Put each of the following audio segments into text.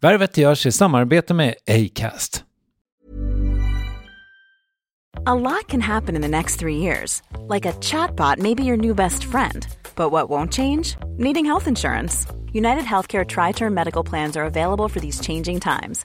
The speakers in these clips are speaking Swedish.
Värvet görs i samarbete med Acast. A lot can happen in the next three years. Like a chatbot may be your new best friend. But what won't change? Needing health insurance. United Healthcare Tri Term Medical Plans are available for these changing times.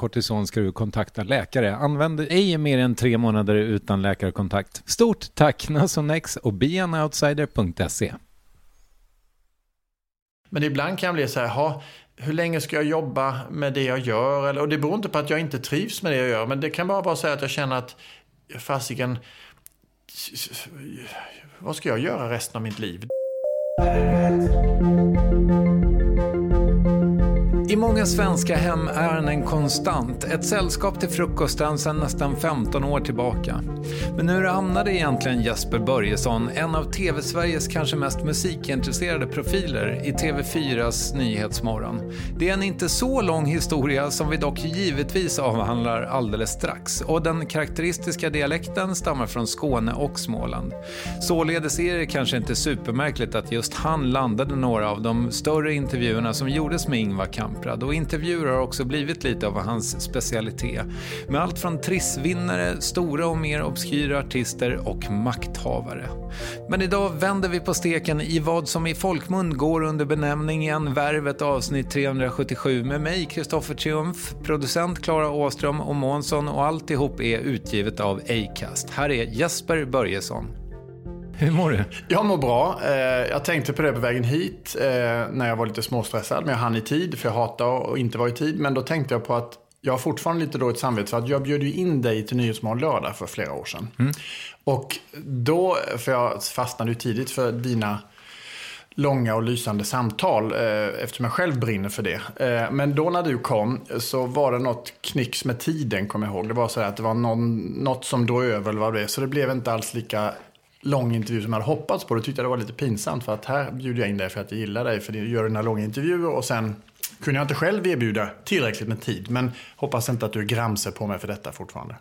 kortison ska du kontakta läkare. Använd ej mer än tre månader utan läkarkontakt. Stort tack Nasonex och beanoutsider.se. Men ibland kan jag bli så här, ha, hur länge ska jag jobba med det jag gör? Eller, och det beror inte på att jag inte trivs med det jag gör, men det kan bara vara så här att jag känner att fasiken, vad ska jag göra resten av mitt liv? I många svenska hem är han en konstant, ett sällskap till frukosten sedan nästan 15 år tillbaka. Men hur hamnade egentligen Jesper Börjesson, en av TV-Sveriges kanske mest musikintresserade profiler, i TV4s Nyhetsmorgon? Det är en inte så lång historia som vi dock givetvis avhandlar alldeles strax och den karaktäristiska dialekten stammar från Skåne och Småland. Således är det kanske inte supermärkligt att just han landade några av de större intervjuerna som gjordes med Ingvar Kamprad och intervjuer har också blivit lite av hans specialitet. Med allt från trissvinnare, stora och mer obskyra artister och makthavare. Men idag vänder vi på steken i vad som i folkmun går under benämningen Värvet avsnitt 377 med mig, Kristoffer Triumf, producent Klara Åström och Månsson och alltihop är utgivet av Acast. Här är Jesper Börjesson. Hur mår du? Jag mår bra. Eh, jag tänkte på det på vägen hit eh, när jag var lite småstressad. Men jag hann i tid, för jag hatar att inte vara i tid. Men då tänkte jag på att jag har fortfarande lite dåligt samvete för att jag bjöd ju in dig till Nyhetsmorgon lördag för flera år sedan. Mm. Och då, för jag fastnade ju tidigt för dina långa och lysande samtal eh, eftersom jag själv brinner för det. Eh, men då när du kom så var det något knicks med tiden, kommer jag ihåg. Det var så att det var någon, något som drog över eller vad det är. Så det blev inte alls lika lång intervju som jag hade hoppats på. Då tyckte jag det var lite pinsamt för att här bjuder jag in dig för att jag gillar dig för du gör dina långa intervjuer och sen kunde jag inte själv erbjuda tillräckligt med tid. Men hoppas inte att du är gramse på mig för detta fortfarande.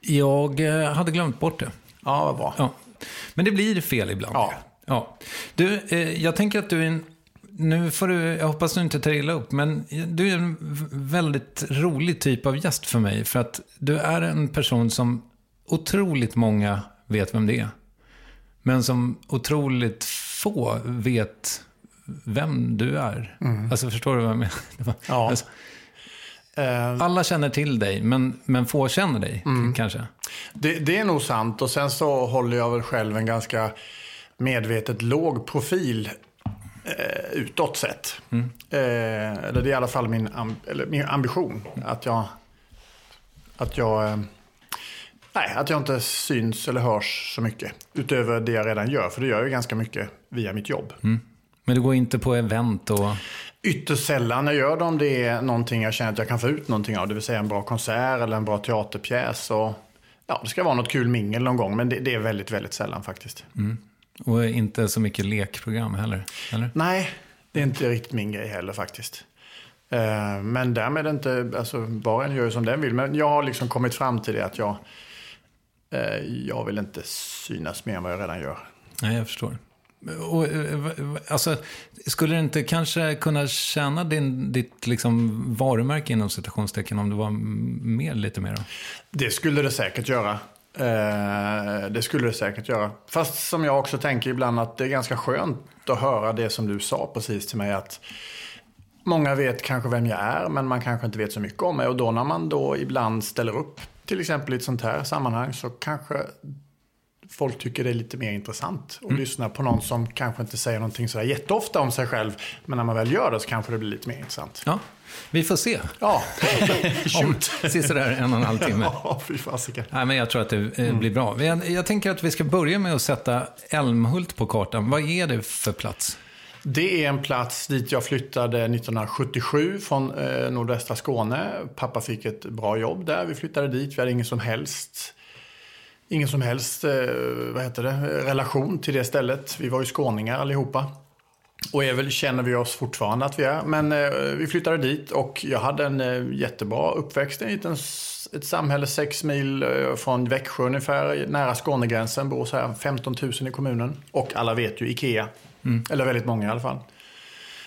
Jag eh, hade glömt bort det. Ja, vad bra. Ja. Men det blir fel ibland. Ja. ja. Du, eh, jag tänker att du är en nu får du, jag hoppas du inte tar illa upp, men du är en väldigt rolig typ av gäst för mig. För att du är en person som otroligt många vet vem det är. Men som otroligt få vet vem du är. Mm. Alltså förstår du vad jag menar? Ja. Alltså, uh, alla känner till dig, men, men få känner dig mm. kanske. Det, det, är nog sant. Och sen så håller jag väl själv en ganska medvetet låg profil eh, utåt sett. Mm. Eh, eller det är i alla fall min, amb eller min ambition. Att jag, att jag eh, Nej, att jag inte syns eller hörs så mycket. Utöver det jag redan gör, för det gör jag ganska mycket via mitt jobb. Mm. Men du går inte på event och... Ytterst sällan jag gör det om det är någonting jag känner att jag kan få ut någonting av. Det vill säga en bra konsert eller en bra teaterpjäs. Och, ja, det ska vara något kul mingel någon gång, men det, det är väldigt, väldigt sällan faktiskt. Mm. Och inte så mycket lekprogram heller? Eller? Nej, det är inte riktigt min grej heller faktiskt. Eh, men därmed inte, alltså var och en gör ju som den vill. Men jag har liksom kommit fram till det att jag jag vill inte synas mer än vad jag redan gör. Nej, jag förstår. Och, eh, alltså, skulle det inte kanske kunna tjäna din, ditt liksom varumärke inom citationstecken om du var mer, lite mer? Då? Det skulle det säkert göra. Eh, det skulle det säkert göra. Fast som jag också tänker ibland att det är ganska skönt att höra det som du sa precis till mig. att Många vet kanske vem jag är, men man kanske inte vet så mycket om mig. Och då när man då ibland ställer upp till exempel i ett sånt här sammanhang så kanske folk tycker det är lite mer intressant att mm. lyssna på någon som kanske inte säger någonting sådär jätteofta om sig själv. Men när man väl gör det så kanske det blir lite mer intressant. Ja, vi får se. Ja, om sådär en och en halv timme. Ja, fy fasiken. Nej, men jag tror att det eh, mm. blir bra. Jag, jag tänker att vi ska börja med att sätta Älmhult på kartan. Vad är det för plats? Det är en plats dit jag flyttade 1977 från eh, nordvästra Skåne. Pappa fick ett bra jobb där. Vi flyttade dit. Vi hade ingen som helst, ingen som helst eh, vad heter det, relation till det stället. Vi var ju skåningar allihopa. Och är väl, känner vi oss fortfarande att vi är. Men eh, vi flyttade dit och jag hade en eh, jättebra uppväxt. En liten, ett samhälle sex mil eh, från Växjö ungefär, nära Skånegränsen. Bor så här 15 000 i kommunen. Och alla vet ju Ikea. Mm. Eller väldigt många i alla fall.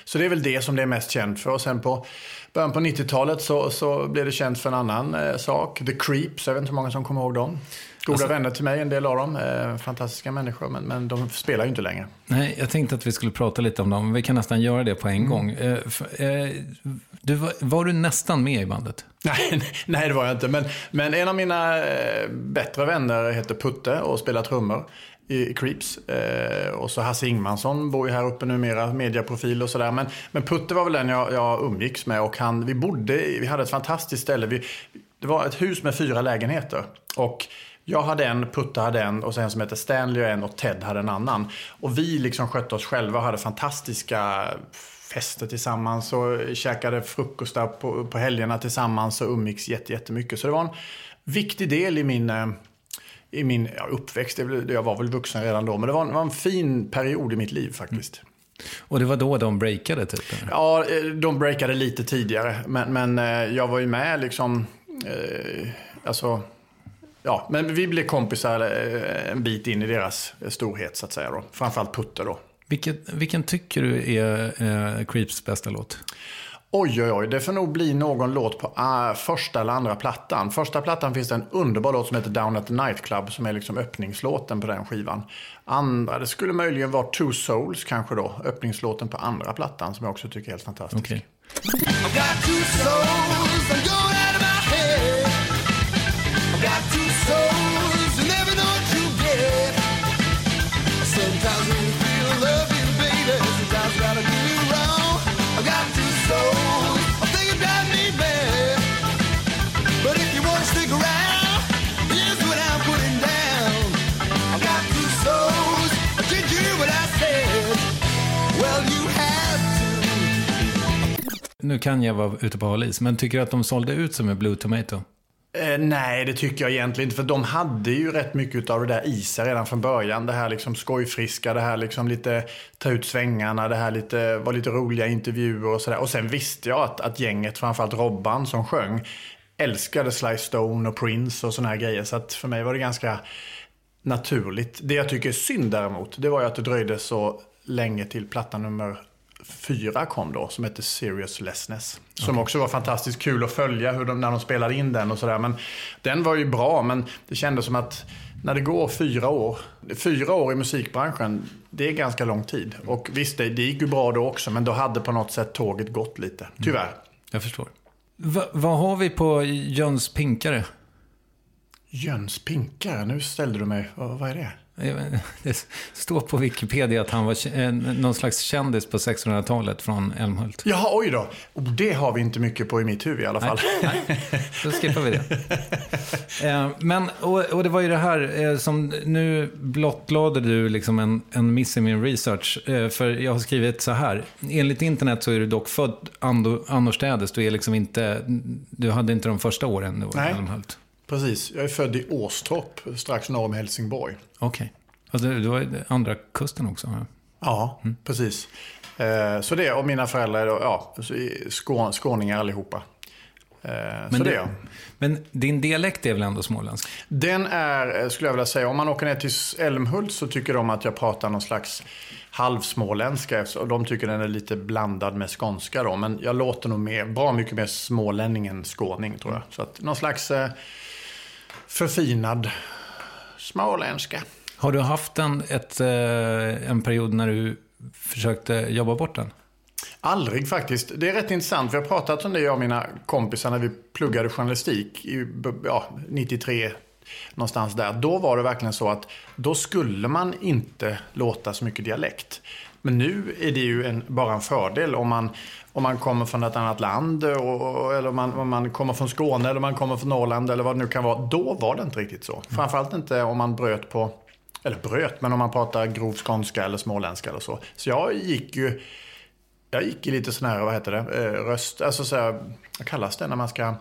Så det är väl det som det är mest känt för. Och sen på början på 90-talet så, så blev det känt för en annan eh, sak. The Creeps, jag vet inte hur många som kommer ihåg dem. Goda alltså, vänner till mig, en del av dem. Eh, fantastiska människor, men, men de spelar ju inte längre. Nej, jag tänkte att vi skulle prata lite om dem. Vi kan nästan göra det på en mm. gång. Eh, eh, du, var, var, du nästan med i bandet? Nej, nej, det var jag inte. Men, men en av mina eh, bättre vänner heter Putte och spelar trummor i Creeps. Eh, och så Hasse Ingmansson bor ju här uppe numera, mediaprofil och sådär. Men, men Putte var väl den jag, jag umgicks med och han, vi bodde, vi hade ett fantastiskt ställe. Vi, det var ett hus med fyra lägenheter. Och Jag hade en, Putta hade en och sen som hette Stanley och en och Ted hade en annan. Och vi liksom skötte oss själva och hade fantastiska fester tillsammans och käkade frukostar på, på helgerna tillsammans och umgicks jättemycket. Så det var en viktig del i min eh, i min ja, uppväxt. Jag var väl vuxen redan då, men det var en, var en fin period i mitt liv faktiskt. Mm. Och det var då de breakade typ? Ja, eh, de breakade lite tidigare. Men, men eh, jag var ju med liksom, eh, alltså, ja, men vi blev kompisar en bit in i deras storhet så att säga då. Framförallt Putte då. Vilken, vilken tycker du är eh, Creeps bästa låt? Oj, oj, oj. Det får nog bli någon låt på uh, första eller andra plattan. Första plattan finns det en underbar låt som heter Down at the Nightclub som är liksom öppningslåten på den skivan. Andra, det skulle möjligen vara Two Souls kanske då. Öppningslåten på andra plattan som jag också tycker är helt fantastisk. Okay. Kan jag vara ute på hal is, men tycker du att de sålde ut som en Blue Tomato? Eh, nej, det tycker jag egentligen inte. För de hade ju rätt mycket av det där i sig redan från början. Det här liksom skojfriska, det här liksom lite ta ut svängarna, det här lite, var lite roliga intervjuer och sådär. Och sen visste jag att, att gänget, framförallt Robban som sjöng, älskade Sly Stone och Prince och sådana här grejer. Så att för mig var det ganska naturligt. Det jag tycker är synd däremot, det var ju att det dröjde så länge till platta nummer fyra kom då, som hette Seriousness. Som okay. också var fantastiskt kul att följa hur de, när de spelade in den och sådär. Men den var ju bra, men det kändes som att när det går fyra år, fyra år i musikbranschen, det är ganska lång tid. Och visst, det, det gick ju bra då också, men då hade på något sätt tåget gått lite. Tyvärr. Mm. Jag förstår. Va, vad har vi på Jöns Pinkare? Jöns Pinkare? Nu ställde du mig. Vad, vad är det? Det står på Wikipedia att han var någon slags kändis på 1600-talet från Älmhult. Jaha, oj då. Det har vi inte mycket på i mitt huvud i alla fall. Nej, nej. då skippar vi det. Eh, men, och, och, det var ju det här eh, som nu blottlade du liksom en, en miss i min research. Eh, för jag har skrivit så här. Enligt internet så är du dock född annorstädes. Du, är liksom inte, du hade inte de första åren i Älmhult. Precis, jag är född i Åstorp, strax norr om Helsingborg. Okej. Okay. Alltså, du var andra kusten också? Ja, ja mm. precis. Eh, så det, och mina föräldrar är ja, skån, skåningar allihopa. Eh, men, så det, det, men din dialekt är väl ändå småländsk? Den är, eh, skulle jag vilja säga, om man åker ner till Älmhult så tycker de att jag pratar någon slags halvsmåländska. Och de tycker den är lite blandad med skånska då. Men jag låter nog mer, bra mycket mer smålänning än skåning tror jag. Så att någon slags förfinad småländska. Har du haft en, ett, eh, en period när du försökte jobba bort den? Aldrig faktiskt. Det är rätt intressant. Vi har pratat om det, jag och mina kompisar, när vi pluggade journalistik i ja, 93, någonstans där. Då var det verkligen så att då skulle man inte låta så mycket dialekt. Men nu är det ju en, bara en fördel om man, om man kommer från ett annat land och, eller om man, om man kommer från Skåne eller om man kommer från Norrland eller vad det nu kan vara. Då var det inte riktigt så. Framförallt inte om man bröt på, eller bröt, men om man pratar grov skånska eller småländska eller så. Så jag gick ju, jag gick i lite sån här, vad heter det, eh, röst, alltså så här, vad kallas det när man ska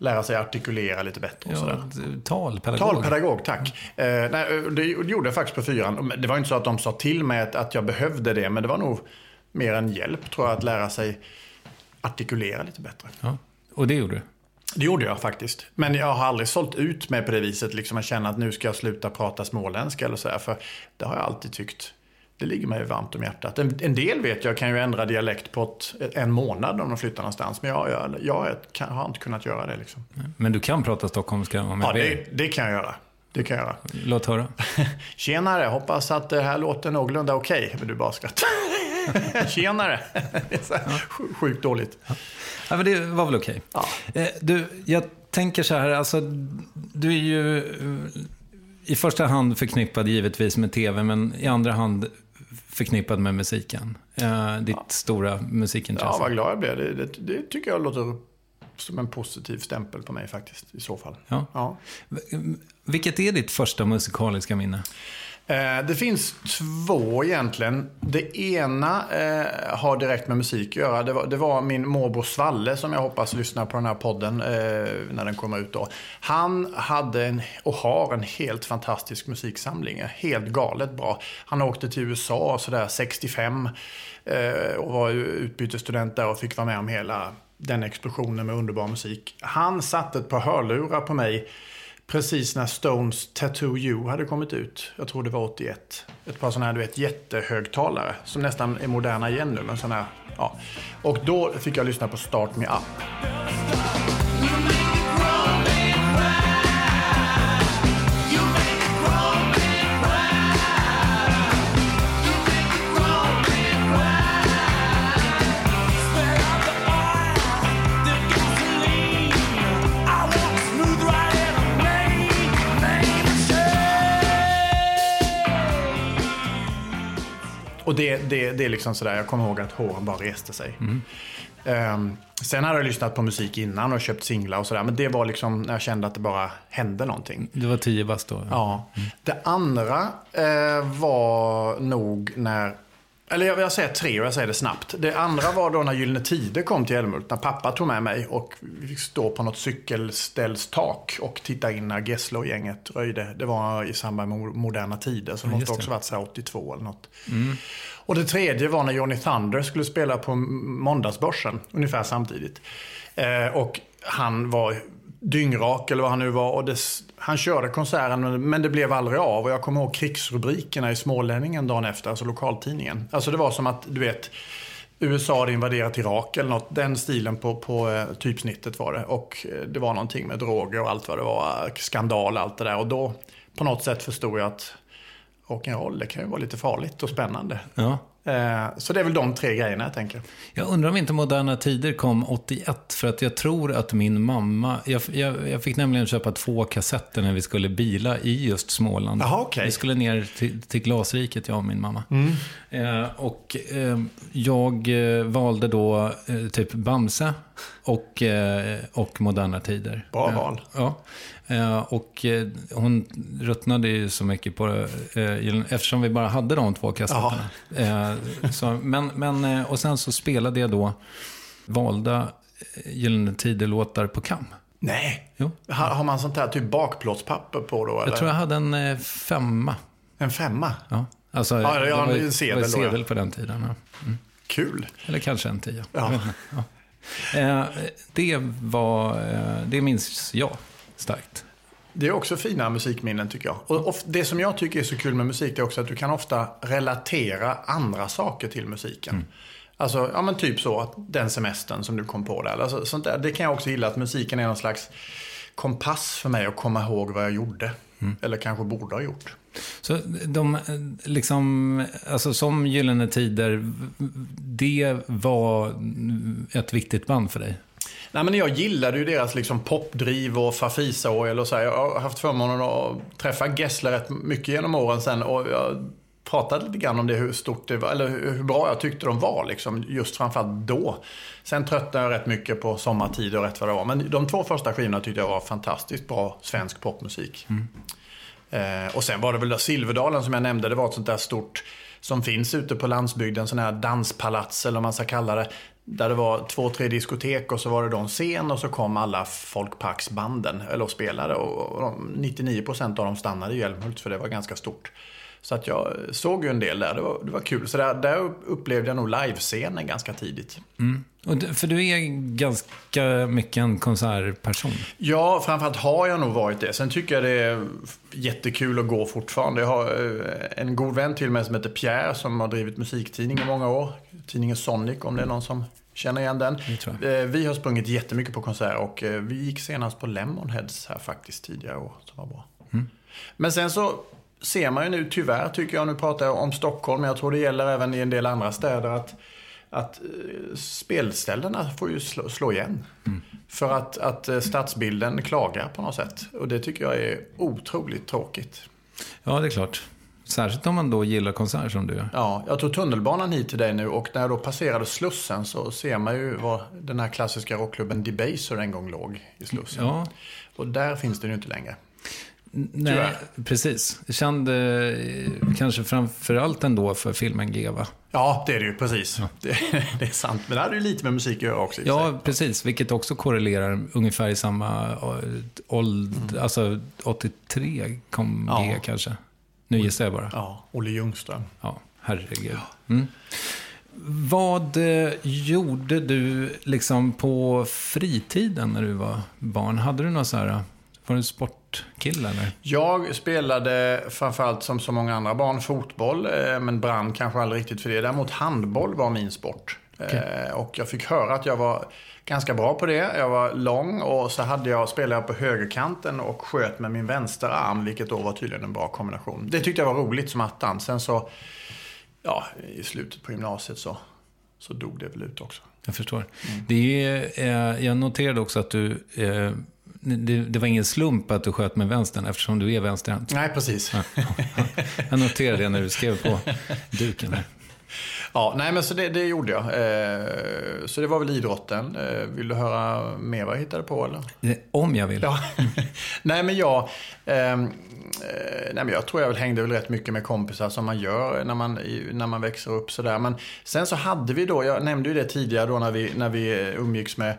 lära sig artikulera lite bättre. Och ja, sådär. Talpedagog. Talpedagog, tack. Mm. Eh, nej, det, gjorde jag faktiskt på fyran. Det var inte så att de sa till mig att, att jag behövde det, men det var nog mer en hjälp tror jag att lära sig artikulera lite bättre. Ja. Och det gjorde du? Det gjorde jag faktiskt. Men jag har aldrig sålt ut mig på det viset. Liksom att känna att nu ska jag sluta prata småländska eller så här, För det har jag alltid tyckt. Det ligger mig varmt om hjärtat. En, en del vet jag kan ju ändra dialekt på ett, en månad om de flyttar någonstans. Men jag, jag, jag kan, har inte kunnat göra det. Liksom. Men du kan prata stockholmska om Ja, det, det kan jag göra. Det kan jag göra. Låt höra. Tjenare, hoppas att det här låter någorlunda okej. Okay. Men du bara skrattar. Tjenare. det är sjukt dåligt. Ja. men det var väl okej. Okay. Ja. Eh, du, jag tänker så här, alltså, du är ju i första hand förknippad givetvis med tv, men i andra hand förknippad med musiken. Eh, ditt ja. stora musikintresse. Ja, vad glad jag blev. Det, det, det, tycker jag låter som en positiv stämpel på mig faktiskt i så fall. Ja. Ja. Vilket är ditt första musikaliska minne? Eh, det finns två egentligen. Det ena eh, har direkt med musik att göra. Det var, det var min morbror Svalle som jag hoppas lyssnar på den här podden eh, när den kommer ut då. Han hade en, och har en helt fantastisk musiksamling. Helt galet bra. Han åkte till USA sådär 65 eh, och var utbytesstudent där och fick vara med om hela den explosionen med underbar musik. Han satte ett par hörlurar på mig Precis när Stones Tattoo You hade kommit ut. Jag tror det var 81. Ett par sådana här du vet, jättehögtalare. Som nästan är moderna igen nu. Men såna här, ja. Och då fick jag lyssna på Start Me Up. Och det, det, det är liksom sådär, jag kommer ihåg att håren bara reste sig. Ehm, sen hade jag lyssnat på musik innan och köpt singlar och sådär. Men det var liksom när jag kände att det bara hände någonting. Du var tio bast då? Ja. Det andra eh, var nog när... Eller jag, jag säger tre och jag säger det snabbt. Det andra var då när Gyllene Tider kom till Älmhult. När pappa tog med mig och vi fick stå på något cykelställstak och titta in när Gesslo-gänget röjde. Det var i samband med Moderna Tider. Så det måste också varit så här 82 eller något. Och det tredje var när Johnny Thunder skulle spela på Måndagsbörsen. Ungefär samtidigt. Eh, och han var dyngrak eller vad han nu var. Och det, han körde konserten men- det blev aldrig av. Och jag kommer ihåg krigsrubrikerna i Smålänningen dagen efter, alltså lokaltidningen. Alltså det var som att, du vet, USA hade invaderat Irak eller något. Den stilen på, på eh, typsnittet var det. Och eh, det var någonting med droger och allt vad det var. Eh, skandal och allt det där. Och då på något sätt förstod jag att rock'n'roll, det kan ju vara lite farligt och spännande. Ja. Eh, så det är väl de tre grejerna jag tänker. Jag undrar om inte Moderna Tider kom 81, för att jag tror att min mamma... Jag, jag, jag fick nämligen köpa två kassetter när vi skulle bila i just Småland. Jaha, okej. Vi skulle ner till, till Glasriket, jag och min mamma. Eh, och eh, jag eh, valde då eh, typ Bamse och, eh, och Moderna Tider. Bra val. Ja. Eh, och eh, hon ruttnade ju så mycket på det, eh, eftersom vi bara hade de två kassetterna. Så, men, men, och sen så spelade jag då valda Gyllene Tider-låtar på kam. Nej. Jo. Har, man sånt här typ bakplåtspapper på då? Eller? Jag tror jag hade en femma. En femma? Ja. Alltså, Ja, ja, det var, en sedel var ja. sedel på den tiden. Ja. Kul. Eller kanske en tia. Ja. Ja. Det var, det minns jag starkt. Det är också fina musikminnen tycker jag. Och, det som jag tycker är så kul med musik är också att du kan ofta relatera andra saker till musiken. Alltså, ja men typ så att den semestern som du kom på där. Alltså, sånt där. Det kan jag också gilla, att musiken är någon slags kompass för mig att komma ihåg vad jag gjorde. Eller kanske borde ha gjort. Så de, liksom, alltså som Gyllene Tider, det var ett viktigt band för dig? Nej, men jag gillade ju deras liksom popdriv och Fafisa och så här. Jag har haft förmånen att träffa Gessle rätt mycket genom åren sen. Och jag pratade lite grann om det, hur stort det var, eller hur bra jag tyckte de var. Liksom, just framförallt då. Sen tröttnade jag rätt mycket på sommartid och rätt vad det var. Men de två första skivorna tyckte jag var fantastiskt bra svensk popmusik. Eh, och sen var det väl Silverdalen som jag nämnde. Det var ett sånt där stort som finns ute på landsbygden. Sån här danspalats eller vad man ska kalla det. Där det var två, tre diskotek och så var det då en scen och så kom alla folkparksbanden eller och spelade. Och, och de, 99% av dem stannade i Älmhult för det var ganska stort. Så att jag såg ju en del där. Det var, det var kul. Så där, där upplevde jag nog livescenen ganska tidigt. Och du, för du är ganska mycket en konsertperson. Ja, framförallt har jag nog varit det. Sen tycker jag det är jättekul att gå fortfarande. Jag har eh, en god vän till mig som heter Pierre som har drivit musiktidning i många år. Tidningen Sonic om det är någon som känner igen den. Eh, Vi har sprungit jättemycket på konserter och eh, vi gick senast på Lemonheads här faktiskt tidigare år som var bra. Men sen så ser man ju nu tyvärr tycker jag, nu pratar jag om Stockholm, men jag tror det gäller även i en del andra städer att att eh, spelställena får ju slå, slå igen. För att, att stadsbilden klagar på något sätt. Och det tycker jag är otroligt tråkigt. Ja, det är klart. Särskilt om man då gillar konsert som du gör. Ja, jag tog tunnelbanan hit till dig nu och när jag då passerade Slussen så ser man ju var den här klassiska rockklubben Debaser en gång låg i Slussen. Ja, Och där finns den ju inte längre. nej, Tyvärr. precis. Jag kände eh, kanske framförallt ändå för filmen Geva. Ja, det är det ju, precis. Det, det är sant. Men det hade ju lite med musik att göra också. sig. Ja, precis. Vilket också korrelerar ungefär i samma eh, ålder. Alltså 83 kom Ja. G kanske. Nu gissar jag bara. Ja, Olle Ljungström. Ja, herregud. Mm. Vad eh, gjorde du liksom på fritiden när du var barn? Hade du något så här, var du sportkille eller? Jag spelade framförallt som så många andra barn fotboll, eh, men brann kanske aldrig riktigt för det. Däremot handboll var min sport. Eh, Och jag fick höra att jag var ganska bra på det. Jag var lång och så hade jag, spelade jag på högerkanten och sköt med min vänsterarm, vilket då var tydligen en bra kombination. Det tyckte jag var roligt som attan. Sen så, ja, i slutet på gymnasiet så, så dog det väl ut också. Jag förstår. Det är, eh, jag noterade också att du, eh, det, det var ingen slump att du sköt med vänstern eftersom du är vänsterhänt. Nej, precis. Jag noterade det när du skrev på duken här. Ja, nej men så det, det gjorde jag. Eh, så det var väl idrotten. Eh, vill du höra mer vad jag hittade på eller? Eh, Om jag vill. Ja. nej men jag, ehm, eh, nej men jag tror jag väl hängde väl rätt mycket med kompisar som man gör när man, när man växer upp sådär. Men sen så hade vi då, jag nämnde ju det tidigare då när vi, när vi umgicks med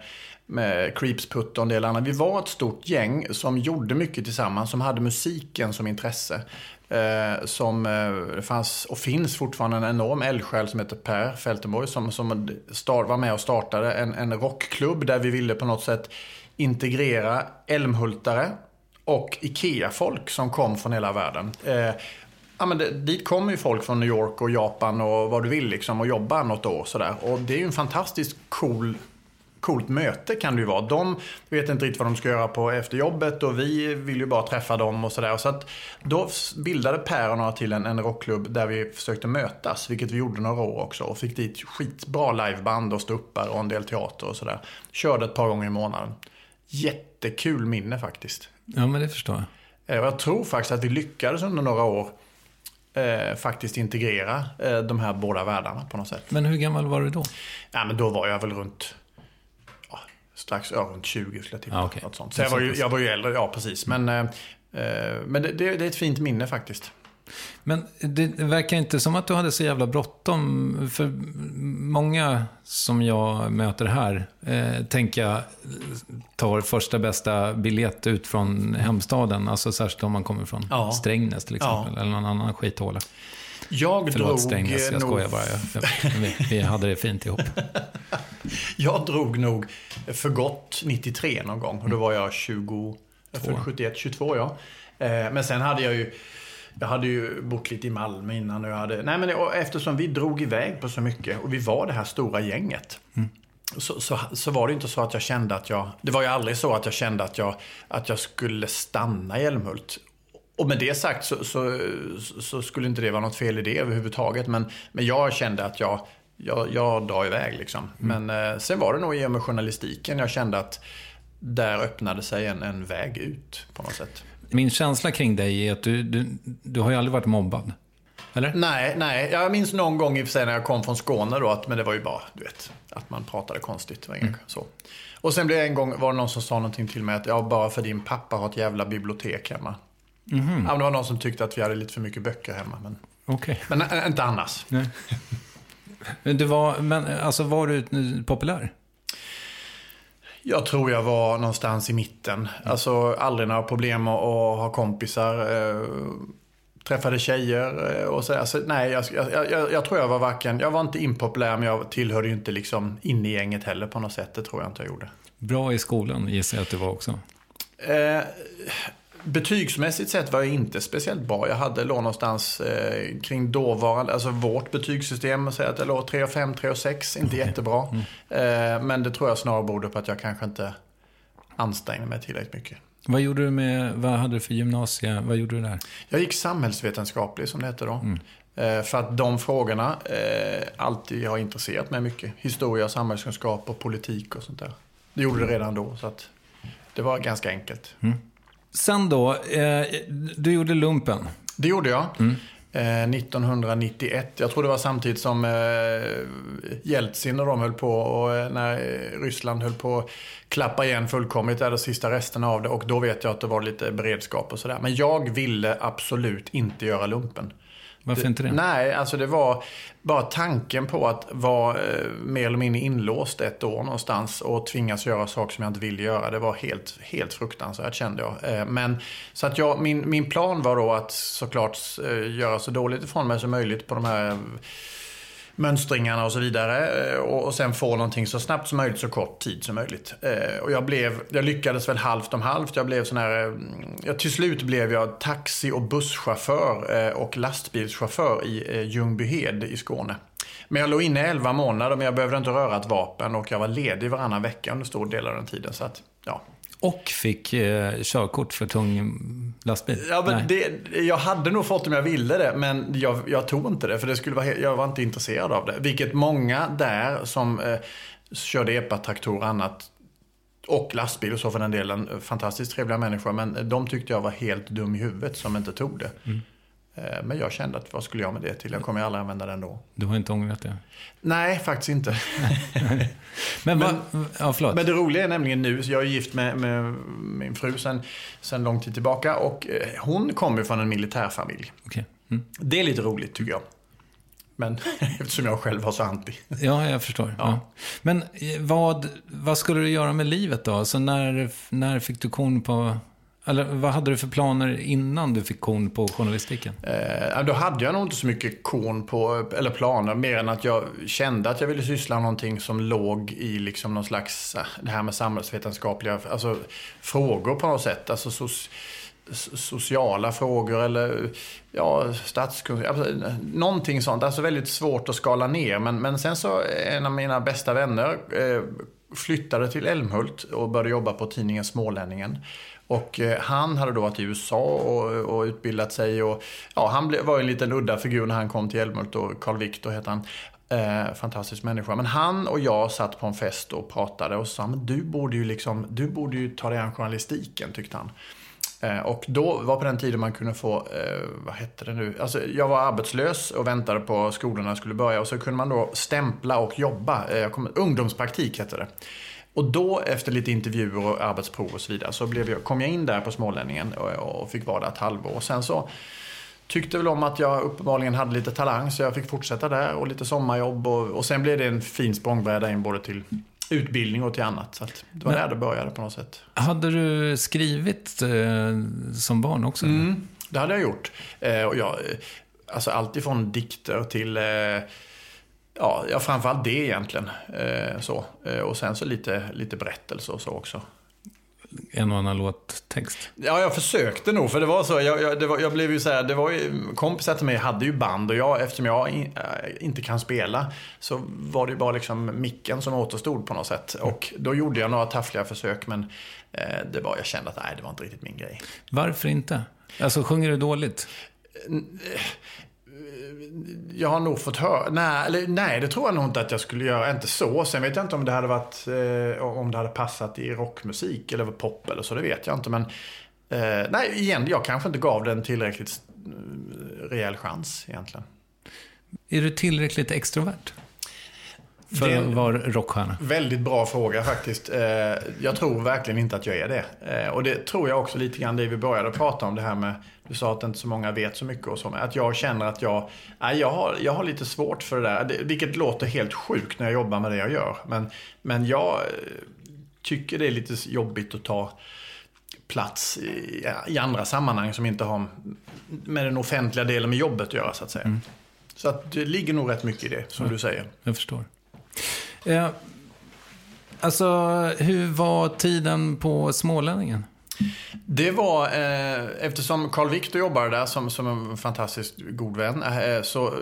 med Creeps Putt och en del andra. Vi var ett stort gäng som gjorde mycket tillsammans, som hade musiken som intresse. Eh, som, eh, det fanns och finns fortfarande en enorm eldsjäl som heter Per Fältenborg som, som start, var med och startade en, en rockklubb där vi ville på något sätt integrera Älmhultare och IKEA-folk som kom från hela världen. Eh, ja, men det, dit kommer ju folk från New York och Japan och vad du vill liksom och jobbar något år sådär. Och det är ju en fantastiskt cool coolt möte kan det ju vara. De vet inte riktigt vad de ska göra på efter jobbet och vi vill ju bara träffa dem och sådär. Så att då bildade Per och några till en, en rockklubb där vi försökte mötas, vilket vi gjorde några år också. Och fick dit skitbra liveband och ståuppare och en del teater och sådär. Körde ett par gånger i månaden. Jättekul minne faktiskt. Ja, men det förstår jag. Eh, Och jag tror faktiskt att vi lyckades under några år eh, faktiskt integrera eh, de här båda världarna på något sätt. Men hur gammal var du då? Ja, men då var jag väl runt, strax ja, runt 20 skulle jag tippa. Ja, okej. Något sånt. Så jag var, ju, jag var ju äldre, ja precis. Men, eh, eh, men det, det, det är ett fint minne faktiskt. Men det verkar inte som att du hade så jävla bråttom. För många som jag möter här, eh, tänker jag, tar första bästa biljett ut från hemstaden. Alltså särskilt om man kommer från Ja. Strängnäs till exempel. Ja. Eller någon annan skithåla. Jag Förlåt drog, Strängnäs, eh, jag nog, skojar bara. Vi, vi hade det fint ihop. jag drog nog för gott 93 någon gång. Och då var jag 20, jag fyllde 71, 22 ja. Eh, men sen hade jag ju jag hade ju bott lite i Malmö innan och jag hade... Nej men och eftersom vi drog iväg på så mycket och vi var det här stora gänget. Så, så, så var det inte så att jag kände att jag... Det var ju aldrig så att jag kände att jag, att jag skulle stanna i Älmhult. Och med det sagt så, så, så skulle inte det vara något fel i det överhuvudtaget. Men, men jag kände att jag, jag, jag drar iväg liksom. Men eh, sen var det nog i och med journalistiken jag kände att där öppnade sig en, en väg ut på något sätt. Min känsla kring dig är att du, du, du har ju aldrig varit mobbad. Eller? Nej, nej. Jag minns någon gång i och för sig när jag kom från Skåne då, att, men det var ju bara, du vet, att man pratade konstigt. Var inga, så. Och sen blev en gång, var det någon som sa någonting till mig att, ja, bara för din pappa har ett jävla bibliotek hemma. Ja, men det var någon som tyckte att vi hade lite för mycket böcker hemma, men, Okej. men ä- inte annars. Nej. Men Du var, men alltså var du populär? Jag tror jag var någonstans i mitten. Alltså aldrig några problem att, att ha kompisar. Eh, träffade tjejer eh, och så. Alltså, nej, jag, jag, jag, jag tror jag var varken... Jag var inte impopulär men jag tillhörde ju inte liksom in i gänget heller på något sätt. Det tror jag inte jag gjorde. Bra i skolan gissar jag att du var också. Eh, betygsmässigt sett var jag inte speciellt bra. Jag hade låg någonstans eh, kring dåvarande, alltså vårt betygssystem, säga att jag låg 3 och 5, 3 och 6, inte jättebra. Eh, men det tror jag snarare berodde på att jag kanske inte ansträngde mig tillräckligt mycket. Vad gjorde du med, vad hade du för gymnasie, vad gjorde du där? Jag gick samhällsvetenskaplig som det hette då. Eh, för att de frågorna eh, alltid har intresserat mig mycket. Historia, samhällskunskap och politik och sånt där. Det gjorde det redan då, så att det var ganska enkelt. Sen då, eh, du gjorde lumpen. Det gjorde jag. Eh, 1991. Jag tror det var samtidigt som eh, Jeltsin och de höll på och eh, när Ryssland höll på att klappa igen fullkomligt, där de sista resterna av det. Och då vet jag att det var lite beredskap och sådär. Men jag ville absolut inte göra lumpen. Varför inte det? Nej, alltså det var bara tanken på att vara eh, mer eller mindre inlåst ett år någonstans och tvingas göra saker som jag inte ville göra. Det var helt, helt fruktansvärt kände jag. Eh, men så att jag, min, min plan var då att såklart eh, göra så dåligt ifrån mig som möjligt på de här mönstringarna och så vidare. Eh, och, och, sen få någonting så snabbt som möjligt, så kort tid som möjligt. Eh, och jag, blev, jag lyckades väl halvt om halvt. Jag blev sån här, eh, till slut blev jag taxi och busschaufför eh, och lastbilschaufför i eh, Ljungbyhed i Skåne. Men jag låg inne i 11 månader men jag behövde inte röra ett vapen och jag var ledig varannan vecka under stor del av den tiden. Så att, ja, och fick eh, körkort för tung lastbil? Ja, men det, jag hade nog fått om jag ville det, men jag, jag tog inte det. För det skulle vara, jag var inte intresserad av det. Vilket många där som eh, körde epatraktorer och annat och lastbil och så för den delen. Fantastiskt trevliga människor. Men de tyckte jag var helt dum i huvudet som inte tog det. Mm. Eh, men jag kände att vad skulle jag med det till? Jag kommer ju aldrig använda den då. Du har inte ångrat det? Nej, faktiskt inte. men, men, ja, förlåt. men det roliga är nämligen nu, jag är gift med, med min fru sedan, sedan lång tid tillbaka och eh, hon kommer från en militärfamilj. Okay. Mm. Det är lite roligt tycker jag. Men eftersom jag själv var så anti. Ja, jag förstår. Ja. Ja. Men eh, vad, vad skulle du göra med livet då? Så när, när fick du kon på eller vad hade du för planer innan du fick kon på journalistiken? Eh, då hade jag nog inte så mycket kon på, eller planer, mer än att jag kände att jag ville syssla med någonting som låg i liksom någon slags, eh, det här med samhällsvetenskapliga alltså, frågor på något sätt. Alltså so sociala frågor eller ja, statskunskap, alltså, någonting sånt. Alltså väldigt svårt att skala ner. Men, men sen så, eh, en av mina bästa vänner eh, flyttade till Älmhult och började jobba på tidningen Smålänningen. Och eh, han hade då varit i USA och, och utbildat sig. Och, ja, han var en liten udda figur när han kom till Älmhult Carl Victor hette han. Eh, fantastisk människa. Men han och jag satt på en fest och pratade och sa men du borde ju liksom, du borde ju ta dig an journalistiken tyckte han. Eh, och då var på den tiden man kunde få, eh, vad hette det nu? Alltså, jag var arbetslös och väntade på skolorna skulle börja och så kunde man då stämpla och jobba. Eh, kom, ungdomspraktik hette det. Och då efter lite intervjuer och arbetsprov och så vidare så blev jag, kom jag in där på Smålänningen och, och fick vara där ett halvår. Och sen så tyckte väl om att jag uppenbarligen hade lite talang så jag fick fortsätta där och lite sommarjobb. Och, och sen blev det en fin språngbräda in både till utbildning och till annat. Så det var Men, där det började på något sätt. Hade du skrivit eh, som barn också? Mm, det hade jag gjort. Eh, och jag, alltså allt ifrån dikter till eh, Ja, ja framförallt det egentligen. Eh, så. Eh, och sen så lite, lite berättelse och så också. En och annan låttext? Ja, jag försökte nog. För det var så. Jag, jag, det var, jag blev ju så här, det var ju, kompisar till mig hade ju band och jag, eftersom jag in, äh, inte kan spela så var det ju bara liksom micken som återstod på något sätt. Mm. Och då gjorde jag några taffliga försök men eh, det var, jag kände att nej, det var inte riktigt min grej. Varför inte? Alltså, sjunger du dåligt? Jag har nog fått höra, nej, eller, nej det tror jag nog inte att jag skulle göra, inte så. Sen vet jag inte om det hade varit, eh, om det hade passat i rockmusik eller pop eller så, det vet jag inte. Men eh, nej, igen, jag kanske inte gav den tillräckligt eh, rejäl chans egentligen. Är du tillräckligt extrovert? För att vara rockstjärna? Väldigt bra fråga faktiskt. Eh, jag tror verkligen inte att jag är det. Eh, och det tror jag också lite grann det vi började prata om det här med, du sa att inte så många vet så mycket och så, att jag känner att jag, nej, jag, har, jag har lite svårt för det där. Vilket låter helt sjukt när jag jobbar med det jag gör. Men, men jag eh, tycker det är lite jobbigt att ta plats i, i andra sammanhang som inte har med den offentliga delen med jobbet att göra så att säga. Mm. Så att det ligger nog rätt mycket i det, som ja, du säger. Jag förstår. Eh, alltså, hur var tiden på Smålänningen? Det var, eh, eftersom Carl Victor jobbade där som, som en fantastiskt god vän, eh, så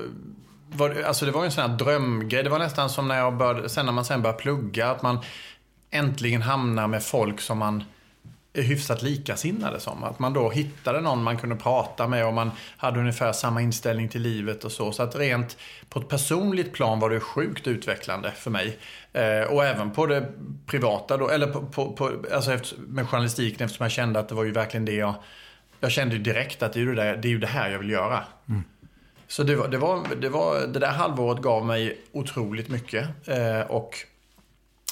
var, alltså det var en sån här drömgrej. Det var nästan som när jag började, sen när man sen började plugga, att man äntligen hamnar med folk som man hyfsat likasinnade som. Att man då hittade någon man kunde prata med och man hade ungefär samma inställning till livet och så. Så att rent på ett personligt plan var det sjukt utvecklande för mig. Eh, och även på det privata då, eller på, på, på, alltså efter, med journalistiken eftersom jag kände att det var ju verkligen det jag... Jag kände direkt att det är ju det, där, det, är ju det här jag vill göra. Mm. Så det, var, det, var, det, var, det där halvåret gav mig otroligt mycket. Eh, och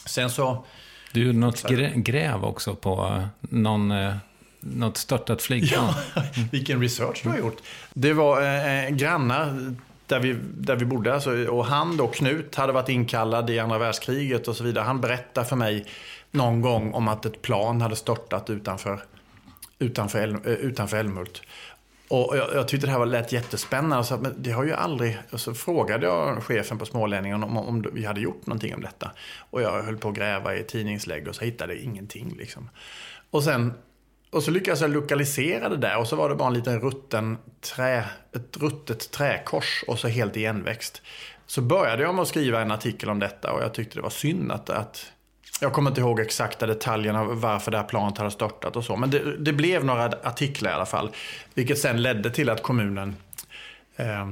sen så... Du gjorde något grä, gräv också på någon, eh, något störtat flygplan. Ja, vilken research du har gjort. Det var eh, grannar där vi, där vi bodde. Alltså, och han då, Knut, hade varit inkallad i andra världskriget och så vidare. Han berättade för mig någon gång om att ett plan hade störtat utanför, utanför, eh, utanför Älmhult. Och jag, jag tyckte det här var lät jättespännande. Så, men det har ju aldrig... Och så frågade jag chefen på Smålänningen om, om vi hade gjort någonting om detta. Och jag höll på att gräva i tidningslägg och så hittade ingenting. Liksom. Och sen och så lyckades jag lokalisera det där och så var det bara en liten rutten trä, ett ruttet träkors och så helt igenväxt. Så började jag med att skriva en artikel om detta och jag tyckte det var synd att, att jag kommer inte ihåg exakta detaljerna varför det här planet hade störtat och så. Men det, det blev några artiklar i alla fall. Vilket sen ledde till att kommunen eh,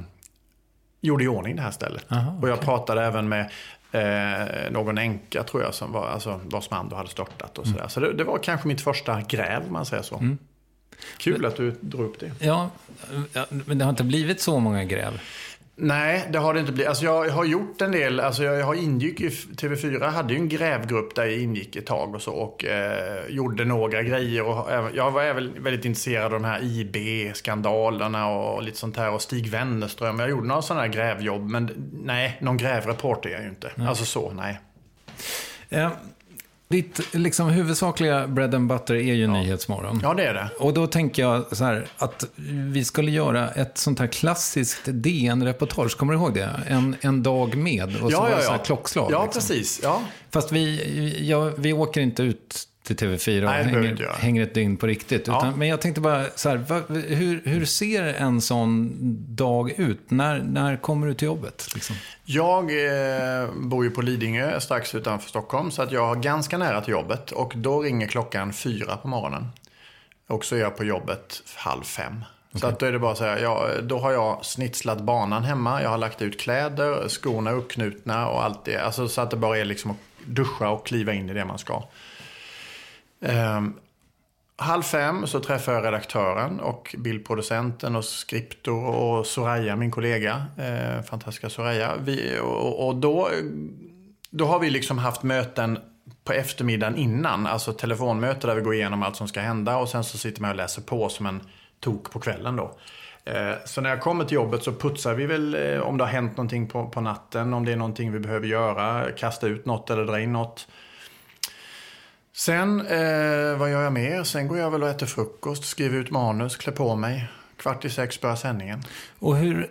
gjorde i ordning det här stället. Aha, okay. Och jag pratade även med eh, någon änka tror jag som var, alltså, vars man då hade störtat och sådär. Mm. Så det, det, var kanske mitt första gräv om man säger så. Mm. Kul att du drog upp det. Ja, men det har inte blivit så många gräv. Nej, det har det inte blivit. Alltså jag har gjort en del, alltså jag har ingick i TV4, hade ju en grävgrupp där jag ingick ett tag och så och eh, gjorde några grejer. Och, jag var även väldigt intresserad av de här IB-skandalerna och lite sånt här och Stig Wennerström. Jag gjorde några sådana här grävjobb, men nej, någon grävreporter är jag ju inte. Mm. Alltså så, nej. Ja, ditt liksom, huvudsakliga bread and butter är ju ja. Nyhetsmorgon. Ja, det är det. Och då tänker jag så här, att vi skulle göra ett sånt här klassiskt DN-reportage. Kommer du ihåg det? En, en dag med. Och så ja, var det så här klockslag. Ja, liksom. precis. Ja. Fast vi, ja, vi åker inte ut till TV4 och Nej, hänger, hänger, ett dygn på riktigt. Utan, ja. Men jag tänkte bara, så här, vad, hur, hur ser en sån dag ut? När, när kommer du till jobbet? Liksom? Jag eh, bor ju på Lidingö, strax utanför Stockholm, så att jag har ganska nära till jobbet. Och då ringer klockan fyra på morgonen. Och så är jag på jobbet halv fem. Okay. Så att då är det bara så här, ja, då har jag snitslat banan hemma, jag har lagt ut kläder, skorna uppknutna och allt det. Alltså så att det bara är liksom att duscha och kliva in i det man ska. Um, halv fem så träffar jag redaktören och bildproducenten och skriptor och Soraya, min kollega. Eh, fantastiska Soraya. Vi, och, och då, då har vi liksom haft möten på eftermiddagen innan. Alltså telefonmöte där vi går igenom allt som ska hända och sen så sitter man och läser på som en tok på kvällen då. Eh, så när jag kommer till jobbet så putsar vi väl eh, om det har hänt någonting på, på natten, om det är någonting vi behöver göra, kasta ut något eller dra in något. Sen, eh, vad gör jag mer? Sen går jag väl och äter frukost, skriver ut manus, klär på mig. Kvart i sex börjar sändningen. Och hur,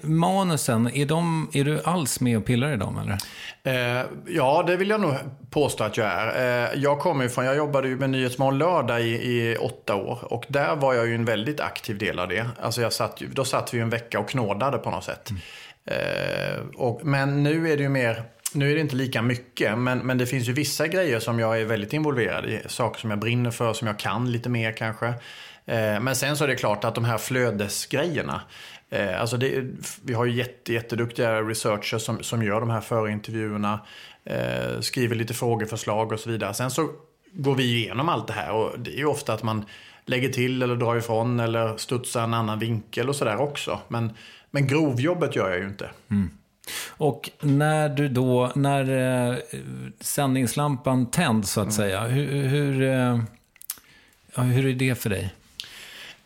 manusen, är, de, är du alls med och pillar i dem eller? Eh, ja, det vill jag nog påstå att jag är. Eh, jag kommer från, jag jobbade ju med Nyhetsmorgon lördag i, i, åtta år. Och där var jag ju en väldigt aktiv del av det. Alltså jag satt, då satt vi ju en vecka och knådade på något sätt. Mm. Eh, och, men nu är det ju mer nu är det inte lika mycket, men, men det finns ju vissa grejer som jag är väldigt involverad i. Saker som jag brinner för, som jag kan lite mer kanske. Eh, men sen så är det klart att de här flödesgrejerna. Eh, alltså det, vi har ju jätte, jätteduktiga researchers som, som gör de här förintervjuerna. Eh, skriver lite frågeförslag och så vidare. Sen så går vi igenom allt det här och det är ju ofta att man lägger till eller drar ifrån eller studsar en annan vinkel och sådär också. Men, men grovjobbet gör jag ju inte. Mm. Och när du då, när eh, sändningslampan tänds så att mm. säga, hur, hur, eh, hur är det för dig?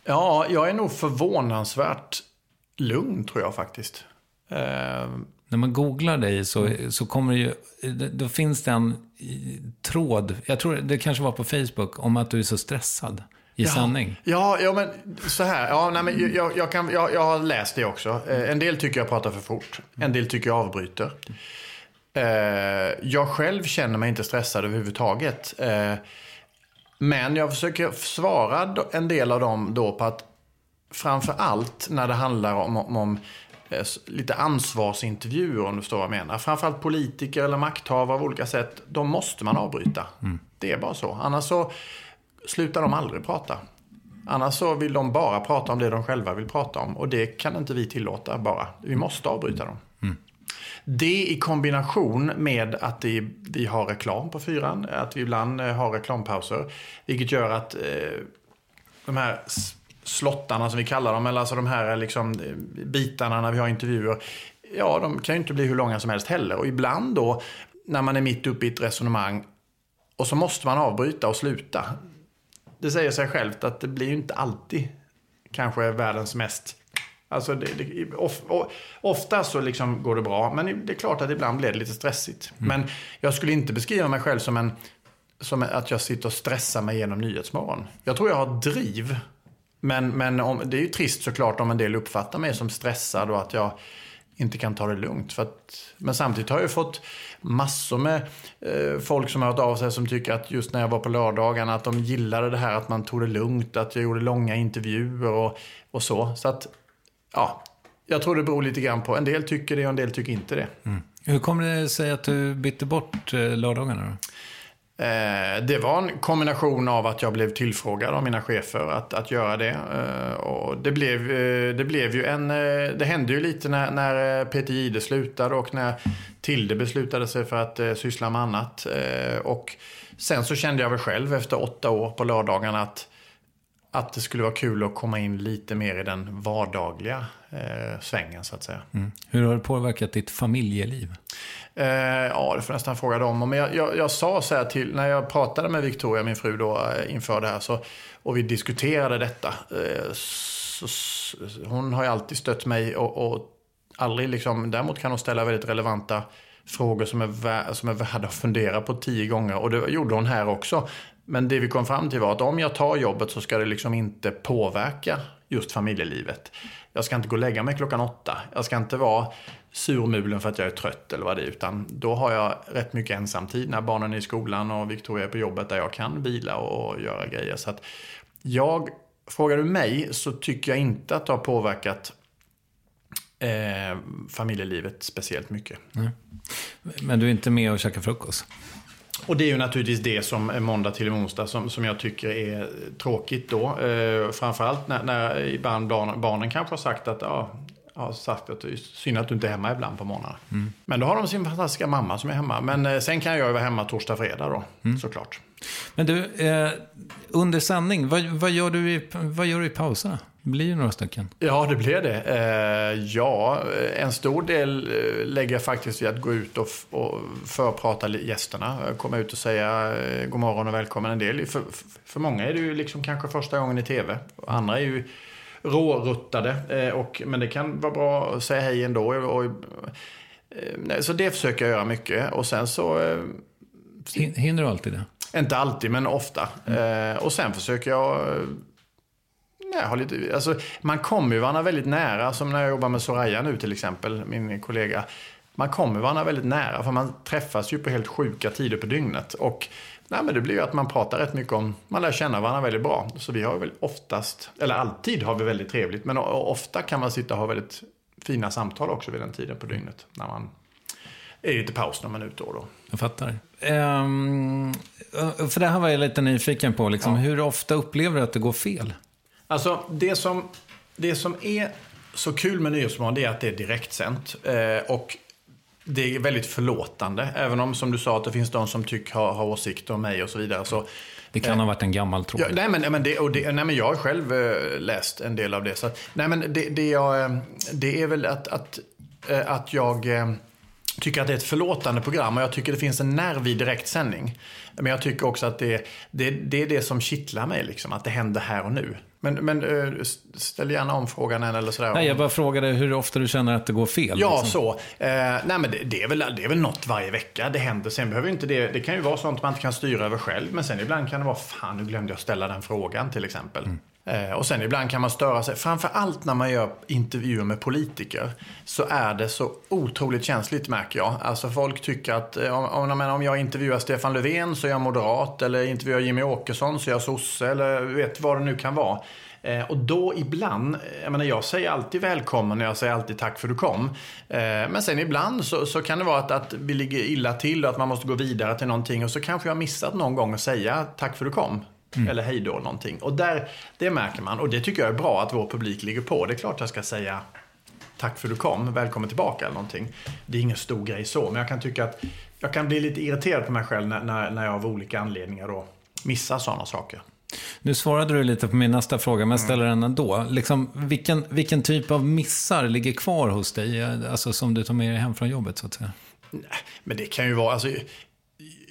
Ja, jag är nog förvånansvärt lugn tror jag faktiskt. Eh... När man googlar dig så, så kommer det ju, då finns det en tråd, jag tror det kanske var på Facebook, om att du är så stressad i ja, sanning. Ja, ja, men så här. Ja, nej, men jag, jag, kan, jag, jag har läst det också. Eh, en del tycker jag pratar för fort. En del tycker jag avbryter. Eh, jag själv känner mig inte stressad överhuvudtaget. Eh, men jag försöker svara en del av dem då på att framför allt när det handlar om, om, om lite ansvarsintervjuer om du förstår vad jag menar. Framförallt politiker eller makthavare av olika sätt. De måste man avbryta. Mm. Det är bara så. Annars så slutar de aldrig prata. Annars så vill de bara prata om det de själva vill prata om. Och det kan inte vi tillåta bara. Vi måste avbryta dem. Mm. Det i kombination med att det, vi har reklam på fyran, att vi ibland eh, har reklampauser. Vilket gör att eh, de här slottarna som vi kallar dem, eller alltså de här liksom, eh, bitarna när vi har intervjuer, ja, de kan ju inte bli hur långa som helst heller. Och ibland då, när man är mitt uppe i ett resonemang och så måste man avbryta och sluta. Det säger sig självt att det blir ju inte alltid kanske världens mest Alltså det, det, of, of, ofta så liksom går det bra, men det är klart att ibland blir det lite stressigt. Mm. Men jag skulle inte beskriva mig själv som, en, som att jag sitter och stressar mig genom Nyhetsmorgon. Jag tror jag har driv. Men, men om, det är ju trist såklart om en del uppfattar mig som stressad och att jag inte kan ta det lugnt. För att, men samtidigt har jag fått massor med eh, folk som har hört av sig som tycker att just när jag var på lördagarna att de gillade det här att man tog det lugnt, att jag gjorde långa intervjuer och, och så. Så att ja, jag tror det beror lite grann på. En del tycker det och en del tycker inte det. Mm. Hur kommer det sig att du bytte bort eh, lördagarna då? Eh, det var en kombination av att jag blev tillfrågad av mina chefer att, att göra det. Eh, och det, blev, eh, det blev ju en... Eh, det hände ju lite när, när eh, Peter Gide slutade och när Tilde beslutade sig för att syssla med annat. Och sen så kände jag väl själv efter åtta år på lördagarna att att det skulle vara kul att komma in lite mer i den vardagliga eh, svängen så att säga. Mm. Hur har det påverkat ditt familjeliv? Eh, ja, det får jag nästan fråga dem om. Men jag, jag, jag, sa så här till, när jag pratade med Victoria, min fru då, eh, inför det här, så, och vi diskuterade detta. Eh, så, hon har ju alltid stött mig och, och aldrig liksom, däremot kan hon ställa väldigt relevanta frågor som är, som är värda att fundera på tio gånger. Och det gjorde hon här också. Men det vi kom fram till var att om jag tar jobbet så ska det liksom inte påverka just familjelivet. Jag ska inte gå och lägga mig klockan åtta. Jag ska inte vara surmulen för att jag är trött eller vad det är. Utan då har jag rätt mycket ensamtid när barnen är i skolan och Victoria är på jobbet där jag kan vila och göra grejer. Så att jag, frågar du mig så tycker jag inte att det har påverkat eh, familjelivet speciellt mycket. Nej. Men du är inte med och käkar frukost? Och det är ju naturligtvis det som måndag till onsdag som, som jag tycker är tråkigt då. Eh, framförallt när, när ibland barnen, barnen kanske har sagt att ja, har sagt att det är synd att du inte är hemma ibland på morgnarna. Mm. Men då har de sin fantastiska mamma som är hemma. Men eh, sen kan jag ju vara hemma torsdag, fredag då, mm. såklart. Men du, eh, under sändning, vad, vad, gör du i, vad gör du i pauserna? blir ju några stycken. Ja, det blir det. Eh, ja, en stor del eh, lägger jag faktiskt vid att gå ut och, och förprata gästerna. Komma ut och säga eh, god morgon och välkommen. En del. För, för många är det ju liksom kanske första gången i tv. Andra är ju råruttade. Eh, och, men det kan vara bra att säga hej ändå. Och, eh, så det försöker jag göra mycket. Och sen så... Eh, Hinner du alltid det? Inte alltid, men ofta. Mm. och sen försöker jag har lite, alltså, man kommer ju varandra väldigt nära, som när jag jobbar med Soraya nu till exempel, min kollega. Man kommer varandra väldigt nära, för man träffas ju på helt sjuka tider på dygnet. Och nej, men det blir ju att man pratar rätt mycket om, man lär känna varandra väldigt bra. Så vi har väl oftast, eller alltid har vi väldigt trevligt, men ofta kan man sitta och ha väldigt fina samtal också vid den tiden på dygnet. När man är lite paus några minuter då. Jag fattar. Um, för det här var jag lite nyfiken på. Liksom, ja. Hur ofta upplever du att det går fel? Alltså, det som, det som är så kul med Nyhetsmorgon är att det är direktsänt. Eh, och det är väldigt förlåtande. Även om, som du sa, att det finns de som tycker har, har åsikter om mig och så vidare. Så, det kan eh, ha varit en gammal tråd. Ja, nej, men, men det, och det, nej, men jag har själv eh, läst en del av det. Så, nej, men det, det, jag, eh, det är väl att, att, eh, att jag eh, tycker att det är ett förlåtande program och jag tycker det finns en nerv i direktsändning. Men jag tycker också att det, det, det är det som kittlar mig, liksom, att det händer här och nu. Men, men eh, ställ gärna om frågan än eller sådär. Nej, jag bara frågade hur ofta du känner att det går fel. Ja, liksom. så. Eh, nej, men det, det, är väl, det är väl något varje vecka det händer. Sen behöver inte det, det kan ju vara sånt man inte kan styra över själv. Men sen ibland kan det vara, fan nu glömde jag ställa den frågan till exempel. Mm. Eh, och sen ibland kan man störa sig. Framför allt när man gör intervjuer med politiker så är det så otroligt känsligt märker jag. Alltså folk tycker att eh, om, om, om jag intervjuar Stefan Löfven så är jag moderat eller intervjuar Jimmy Åkesson så är jag sosse eller vet vad det nu kan vara. Eh, och då ibland, jag menar jag säger alltid välkommen och jag säger alltid tack för att du kom. Men sen ibland så, så, kan det vara att, att vi ligger illa till och att man måste gå vidare till någonting och så kanske jag har missat någon gång att säga tack för att du kom. Mm. Eller hej då någonting. Och där, det märker man. Och det tycker jag är bra att vår publik ligger på. Det är klart jag ska säga tack för du kom, välkommen tillbaka eller någonting. Det är ingen stor grej så, men jag kan tycka att jag kan bli lite irriterad på mig själv när, när, när jag av olika anledningar då missar sådana saker. Nu svarade du lite på min nästa fråga, men jag ställer den ändå. Liksom, vilken, vilken typ av missar ligger kvar hos dig, alltså som du tar med dig hem från jobbet så att säga? Men det kan ju vara, alltså,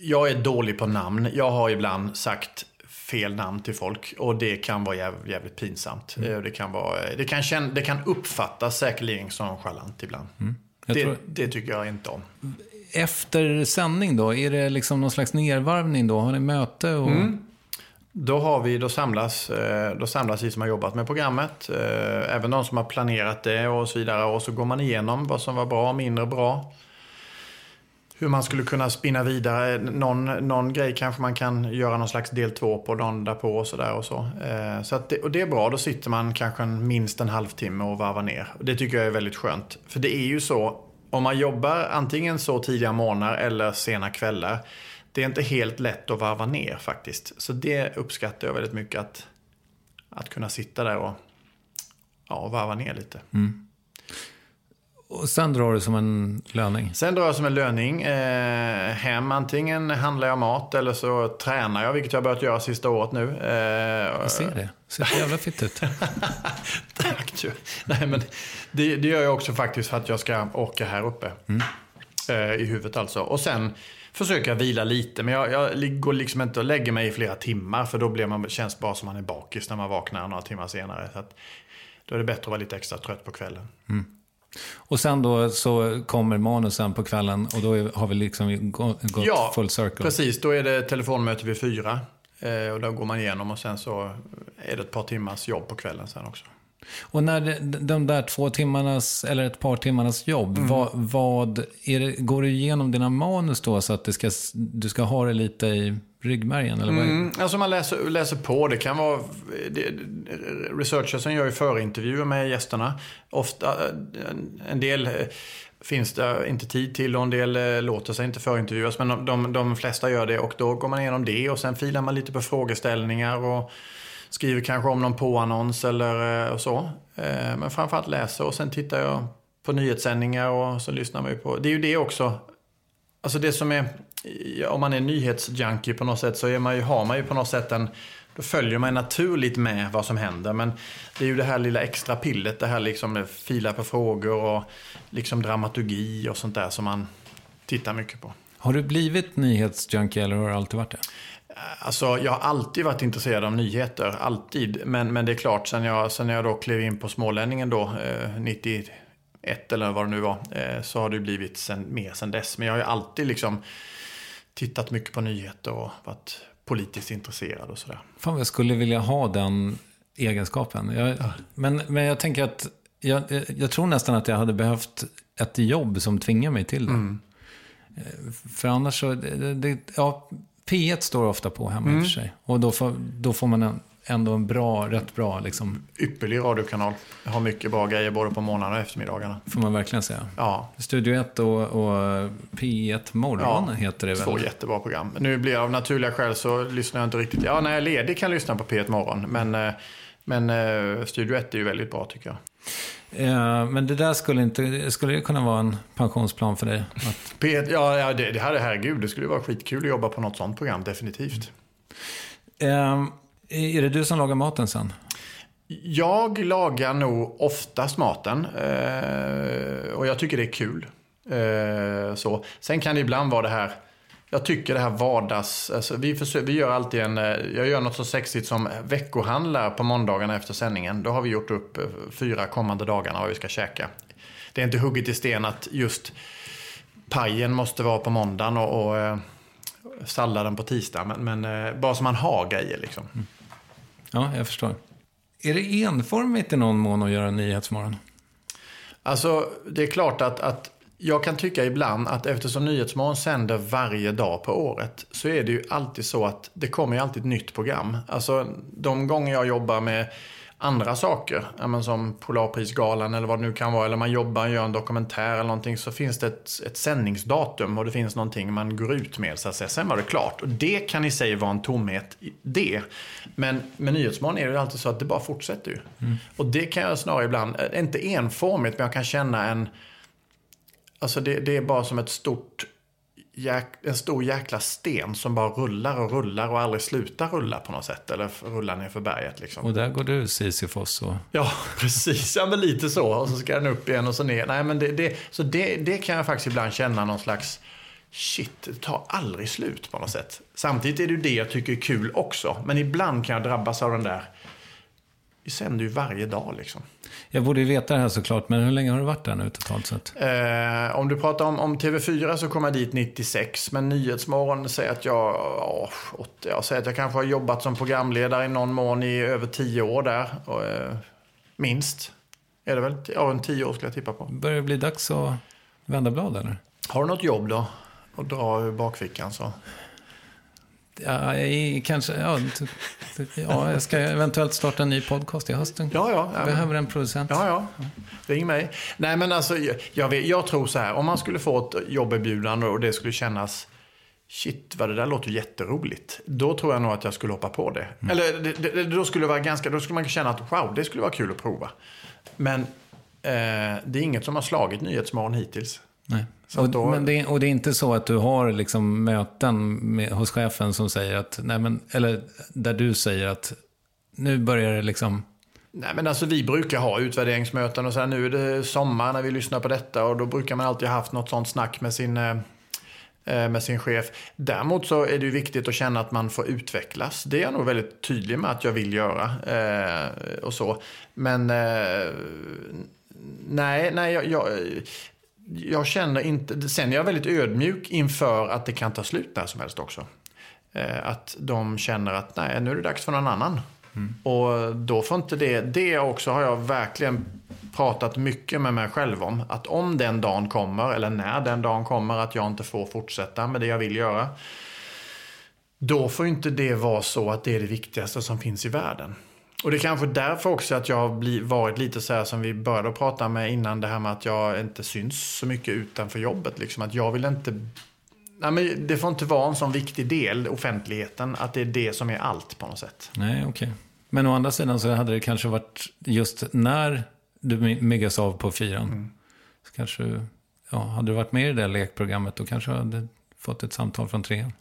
jag är dålig på namn. Jag har ibland sagt fel namn till folk och det kan vara jävligt, jävligt pinsamt. Mm. Det, kan vara, det, kan känna, det kan uppfattas säkerligen som charlant ibland. Mm. Det, tror... det, tycker jag inte om. Efter sändning då, är det liksom någon slags nervarvning då? Har ni möte? Och... Mm. Då, har vi, då, samlas, eh, då samlas vi som har jobbat med programmet, eh, även de som har planerat det och så vidare. Och så går man igenom vad som var bra och mindre bra hur man skulle kunna spinna vidare. Någon, någon grej kanske man kan göra någon slags del två på dagen därpå och sådär och så. Eh, så det, och det är bra, då sitter man kanske en, minst en halvtimme och varvar ner. Och det tycker jag är väldigt skönt. För det är ju så, om man jobbar antingen så tidiga morgnar eller sena kvällar. Det är inte helt lätt att varva ner faktiskt. Så det uppskattar jag väldigt mycket att, att kunna sitta där och ja, varva ner lite. Mm. Och sen drar du som en löning? Sen drar jag som en löning eh, hem. Antingen handlar jag mat eller så tränar jag, vilket jag har börjat göra sista året nu. Eh, jag ser det. Ser så jävla fitt ut. Tack. Nej, men det, det, gör jag också faktiskt för att jag ska orka här uppe. Mm. Eh, I huvudet alltså. Och sen försöker jag vila lite. Men jag, jag går liksom inte och lägger mig i flera timmar. För då blir man, känns bara som man är bakis när man vaknar några timmar senare. Så att, då är det bättre att vara lite extra trött på kvällen. Mm. Och sen då så kommer manusen på kvällen och då har vi liksom gått ja, full circle. precis. Då är det telefonmöte vid fyra. Eh, och då går man igenom och sen så är det ett par timmars jobb på kvällen sen också. Och när det, de där två timmarnas, eller ett par timmarnas jobb, mm. vad, vad det, går du igenom dina manus då så att det ska, du ska ha det lite i ryggmärgen? Eller vad mm, alltså man läser, läser på. Det kan vara... Det, researchersen gör ju förintervjuer med gästerna. Ofta, eh, en del eh, finns det inte tid till och en del eh, låter sig inte förintervjuas. Men de, de, de flesta gör det och då går man igenom det och sen filar man lite på frågeställningar och skriver kanske om någon påannons eller och så. Men framförallt läser och sen tittar jag på nyhetssändningar och så lyssnar man ju på... Det är ju det också. Alltså det som är om man är nyhetsjunkie på något sätt så är man ju, har man ju på något sätt en då följer man naturligt med vad som händer. Men det är ju det här lilla extra pillet, det här liksom fila på frågor och liksom dramaturgi och sånt där som man tittar mycket på. Har du blivit nyhetsjunkie eller har du alltid varit det? Alltså, jag har alltid varit intresserad av nyheter, alltid. Men, men det är klart, sen jag, sen jag då klev in på Smålänningen då, eh, 91 eller vad det nu var, eh, så har det blivit sen, mer sen dess. Men jag har ju alltid liksom tittat mycket på nyheter och varit politiskt intresserad och sådär. Fan, jag skulle vilja ha den egenskapen. Jag, men, men jag tänker att jag, jag, tror nästan att jag hade behövt ett jobb som tvingar mig till det. Mm. Eh, för annars så, det, det, ja, P1 står ofta på hemma mm. i och för sig. Och då får, då får man en, ändå en bra, rätt bra liksom. Ypperlig radiokanal. Jag har mycket bra grejer både på morgnarna och eftermiddagarna. Får man verkligen säga. Ja. Studio 1 och, och P1 Morgon ja, heter det väl? Två jättebra program. Nu blir jag av naturliga skäl så lyssnar jag inte riktigt. Ja, när jag är ledig kan jag lyssna på P1 Morgon. Men, eh, men eh, Studio 1 är ju väldigt bra tycker jag. Ja, men det där skulle inte, skulle det kunna vara en pensionsplan för dig? Att... P1, ja, ja det, det hade, herregud, det skulle vara skitkul att jobba på något sånt program, definitivt. Mm. Är det du som lagar maten sen? Jag lagar nog oftast maten. Eh, och jag tycker det är kul. Eh, så. Sen kan det ibland vara det här jag tycker det här vardags... Alltså vi, försöker, vi gör alltid en... Eh, jag gör något så sexigt som veckohandlar på måndagarna efter sändningen. Då har vi gjort upp fyra kommande dagarna vad vi ska käka. Det är inte hugget i sten att just pajen måste vara på måndagen och, och salladen på tisdag. Men, men bara så man har grejer liksom. Mm. Ja, jag förstår. Är det enformigt i någon mån att göra Nyhetsmorgon? Alltså, det är klart att, att jag kan tycka ibland att eftersom Nyhetsmorgon sänder varje dag på året så är det ju alltid så att det kommer ju alltid ett nytt program. Alltså de gånger jag jobbar med andra saker, som Polarprisgalan eller vad det nu kan vara, eller man jobbar och gör en dokumentär eller någonting, så finns det ett, ett sändningsdatum och det finns någonting man går ut med. Så att säga. Sen var det klart. Och det kan i sig vara en tomhet, det. Men med Nyhetsmorgon är det alltid så att det bara fortsätter ju. Mm. Och det kan jag snarare ibland, eh, inte enformigt, men jag kan känna en... Alltså det, det är bara som ett stort en stor jäkla sten som bara rullar och rullar och aldrig slutar rulla på något sätt. Eller rullar ner för berget liksom. Och där går du Sisyfos och... Ja, precis. Ja, men lite så. Och så ska den upp igen och så ner. Nej, men det, det, så det, det kan jag faktiskt ibland känna någon slags... Shit, det tar aldrig slut på något sätt. Samtidigt är det ju det jag tycker är kul också. Men ibland kan jag drabbas av den där... Vi sänder ju varje dag liksom. Jag borde ju veta det här såklart, men hur länge har du varit där nu totalt sett? Eh, om du pratar om, om, TV4 så kom jag dit 96. Men Nyhetsmorgon säger att jag, åh, 80, jag säger att jag kanske har jobbat som programledare i någon mån i över tio år där. Och, eh, minst. Är det väl? Ja, en tio år skulle jag tippa på. Börjar det bli dags att vända blad eller? Har du något jobb då? Och dra ur bakfickan så? Ja, kanske, ja, ja, jag ska eventuellt starta en ny podcast i hösten. Ja, ja. ja Behöver en producent. Ja, ja. Ring mig. Nej, men alltså, jag, vet, jag tror så här. Om man skulle få ett jobberbjudande och det skulle kännas Shit, vad det där låter jätteroligt. Då tror jag nog att jag skulle hoppa på det. Mm. Eller det, det, då skulle det vara ganska, då skulle man känna att wow, det skulle vara kul att prova. Men eh, det är inget som har slagit Nyhetsmorgon hittills. Nej. Och, då... men det, och det är inte så att du har liksom möten med, hos chefen som säger att, nej men, eller där du säger att nu börjar det liksom... Nej men alltså vi brukar ha utvärderingsmöten och så här, nu är det sommar när vi lyssnar på detta och då brukar man alltid ha haft något sånt snack med sin, eh, med sin chef. Däremot så är det ju viktigt att känna att man får utvecklas. Det är jag nog väldigt tydlig med att jag vill göra. Eh, och så. Men eh, nej, nej jag, jag jag känner inte, sen är jag väldigt ödmjuk inför att det kan ta slut när som helst också. Eh, att de känner att nej, nu är det dags för någon annan. Mm. Och då får inte det, det också har jag verkligen pratat mycket med mig själv om. Att om den dagen kommer, eller när den dagen kommer, att jag inte får fortsätta med det jag vill göra. Då får inte det vara så att det är det viktigaste som finns i världen. Och det är kanske därför också att jag har varit lite så här som vi började prata med innan. Det här med att jag inte syns så mycket utanför jobbet. Liksom. Att jag vill inte... Nej, men det får inte vara en sån viktig del, offentligheten, att det är det som är allt på något sätt. Nej, okej. Okay. Men å andra sidan så hade det kanske varit just när du myggas av på fyran. Mm. Så kanske, ja, hade du varit med i det där lekprogrammet då kanske du hade fått ett samtal från trean.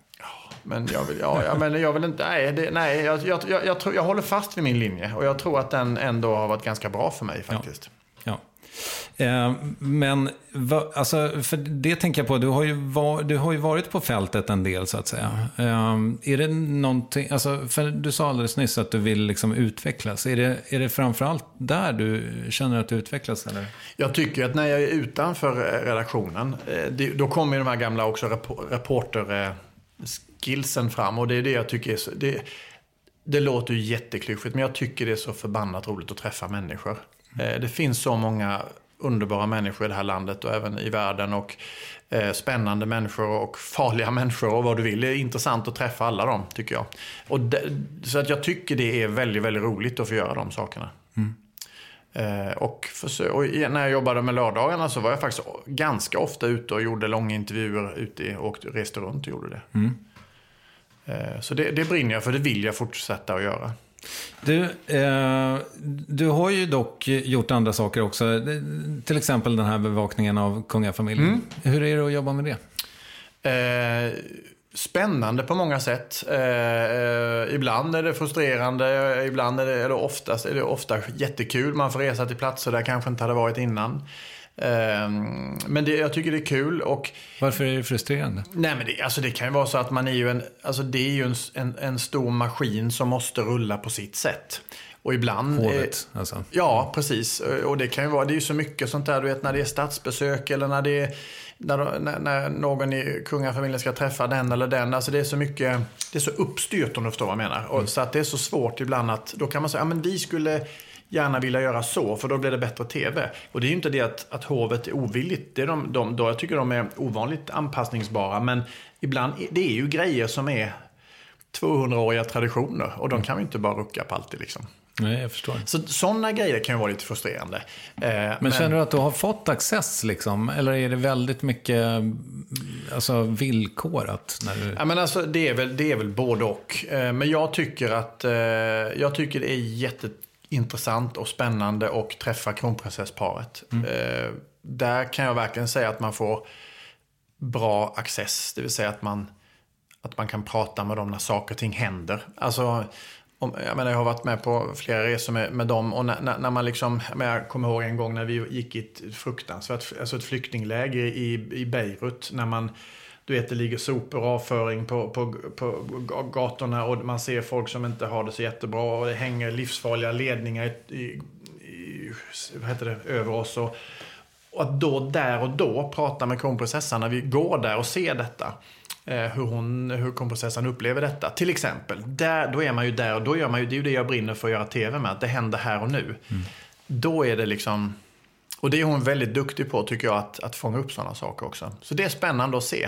Men jag vill, ja, ja, men jag vill inte, nej, det, nej jag, jag, jag, jag, tror, jag håller fast vid min linje. Och jag tror att den ändå har varit ganska bra för mig faktiskt. Ja. ja. Eh, men va, alltså, för det tänker jag på, du har, ju var, du har ju varit på fältet en del så att säga. Eh, är det någonting, alltså, för du sa alldeles nyss att du vill liksom utvecklas. Är det, är det framförallt där du känner att du utvecklas? Eller? Jag tycker att när jag är utanför redaktionen, eh, det, då kommer de här gamla också reporter skillsen fram. Och det är det jag tycker är så... Det, det låter ju jätteklyschigt, men jag tycker det är så förbannat roligt att träffa människor. Mm. Det finns så många underbara människor i det här landet och även i världen. Och eh, spännande människor och farliga människor och vad du vill. Det är intressant att träffa alla dem, tycker jag. Och det, så att jag tycker det är väldigt, väldigt roligt att få göra de sakerna. Mm. Eh, och, för, och, när jag jobbade med lördagarna så var jag faktiskt ganska ofta ute och gjorde långa intervjuer ute och reste runt och gjorde det. Mm. Eh, så det, det brinner jag för, det vill jag fortsätta att göra. Du, eh, du har ju dock gjort andra saker också. Till exempel den här bevakningen av kungafamiljen. Mm. Hur är det att jobba med det? Eh, spännande på många sätt. Eh, eh, ibland är det frustrerande, ibland är det, eller oftast är det ofta jättekul. Man får resa till platser där kanske inte hade varit innan. Ehm, men det, jag tycker det är kul och... Varför är det frustrerande? Nej men det, alltså det kan ju vara så att man är ju en, alltså det är ju en, en, en stor maskin som måste rulla på sitt sätt. Och ibland... Hovet, eh, alltså. Ja, precis. Och det kan ju vara, det är ju så mycket sånt där, du vet när det är statsbesök eller när det är, när, när, när någon i kungafamiljen ska träffa den eller den. Alltså det är så mycket, det är så uppstyrt om du förstår vad jag menar. Och, mm. Så att det är så svårt ibland att, då kan man säga, ja men vi skulle gärna vilja göra så, för då blir det bättre tv. Och det är ju inte det att, att hovet är ovilligt. Det är de, de, då jag tycker de är ovanligt anpassningsbara. Men ibland, det är ju grejer som är 200-åriga traditioner. Och de kan vi inte bara rucka på alltid liksom. Nej, jag förstår. Så sådana grejer kan ju vara lite frustrerande. Eh, men, men, känner du att du har fått access liksom? Eller är det väldigt mycket alltså, villkorat? När du... ja, men alltså, det, är väl, det är väl både och. Eh, men jag tycker att eh, jag tycker det är jätteintressant och spännande att träffa kronprinsessparet. Mm. Eh, där kan jag verkligen säga att man får bra access, det vill säga att man, att man kan prata med dem när saker och ting händer. Alltså, om, jag, menar, jag har varit med på flera resor med, med dem och när, när man liksom, jag kommer ihåg en gång när vi gick i ett fruktansvärt, alltså ett flyktingläger i, i Beirut, när man du vet, det ligger sopor och avföring på, på, på gatorna och man ser folk som inte har det så jättebra och det hänger livsfarliga ledningar i, i, i vad heter det, över oss. Och, och att då, där och då, prata med kronprinsessan när vi går där och ser detta. Eh, hur, hon, hur kronprinsessan upplever detta. Till exempel, där, då är man ju där och då gör man ju, det är ju det jag brinner för att göra tv med, att det händer här och nu. Mm. Då är det liksom, och det är hon väldigt duktig på tycker jag, att, att fånga upp sådana saker också. Så det är spännande att se.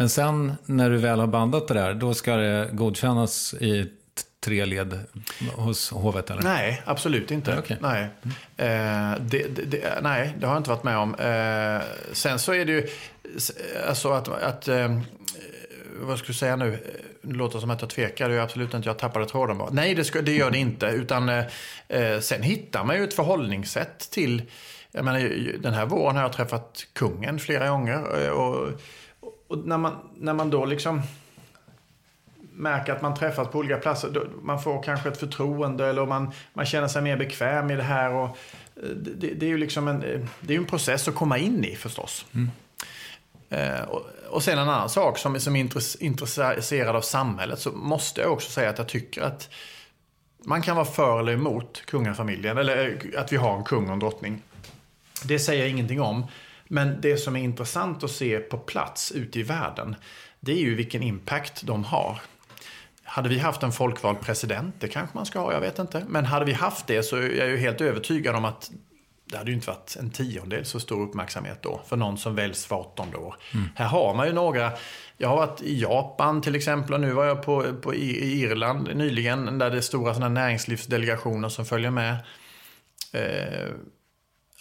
Men sen när du väl har bandat det där, då ska det godkännas i tre led hos hovet? Eller? Nej, absolut inte. Okay. Nej. Mm. Eh, det, det, det, nej, det har jag inte varit med om. Eh, sen så är det ju alltså att, att eh, vad ska du säga nu? Det låter som att jag tvekar. Det är absolut inte. Jag tappade tråden bara. Nej, det, ska, det gör det inte. Utan eh, eh, sen hittar man ju ett förhållningssätt till... Jag menar, den här våren har jag träffat kungen flera gånger. Eh, och, och när, man, när man då liksom märker att man träffas på olika platser, man får kanske ett förtroende eller man, man känner sig mer bekväm i det här. Och, eh, det, det är ju liksom en, eh, det är en process att komma in i förstås. Mm. Eh, och, och sen en annan sak som, som är intresserad av samhället så måste jag också säga att jag tycker att man kan vara för eller emot kungafamiljen, eller att vi har en kung och en drottning. Det säger jag ingenting om. Men det som är intressant att se på plats ute i världen, det är ju vilken impact de har. Hade vi haft en folkvald president, det kanske man ska ha, jag vet inte. Men hade vi haft det så är jag ju helt övertygad om att det hade ju inte varit en tiondel så stor uppmärksamhet då för någon som väljs var åttonde år. Mm. Här har man ju några, jag har varit i Japan till exempel och nu var jag på, på i Irland nyligen där det är stora sådana näringslivsdelegationer som följer med. Eh,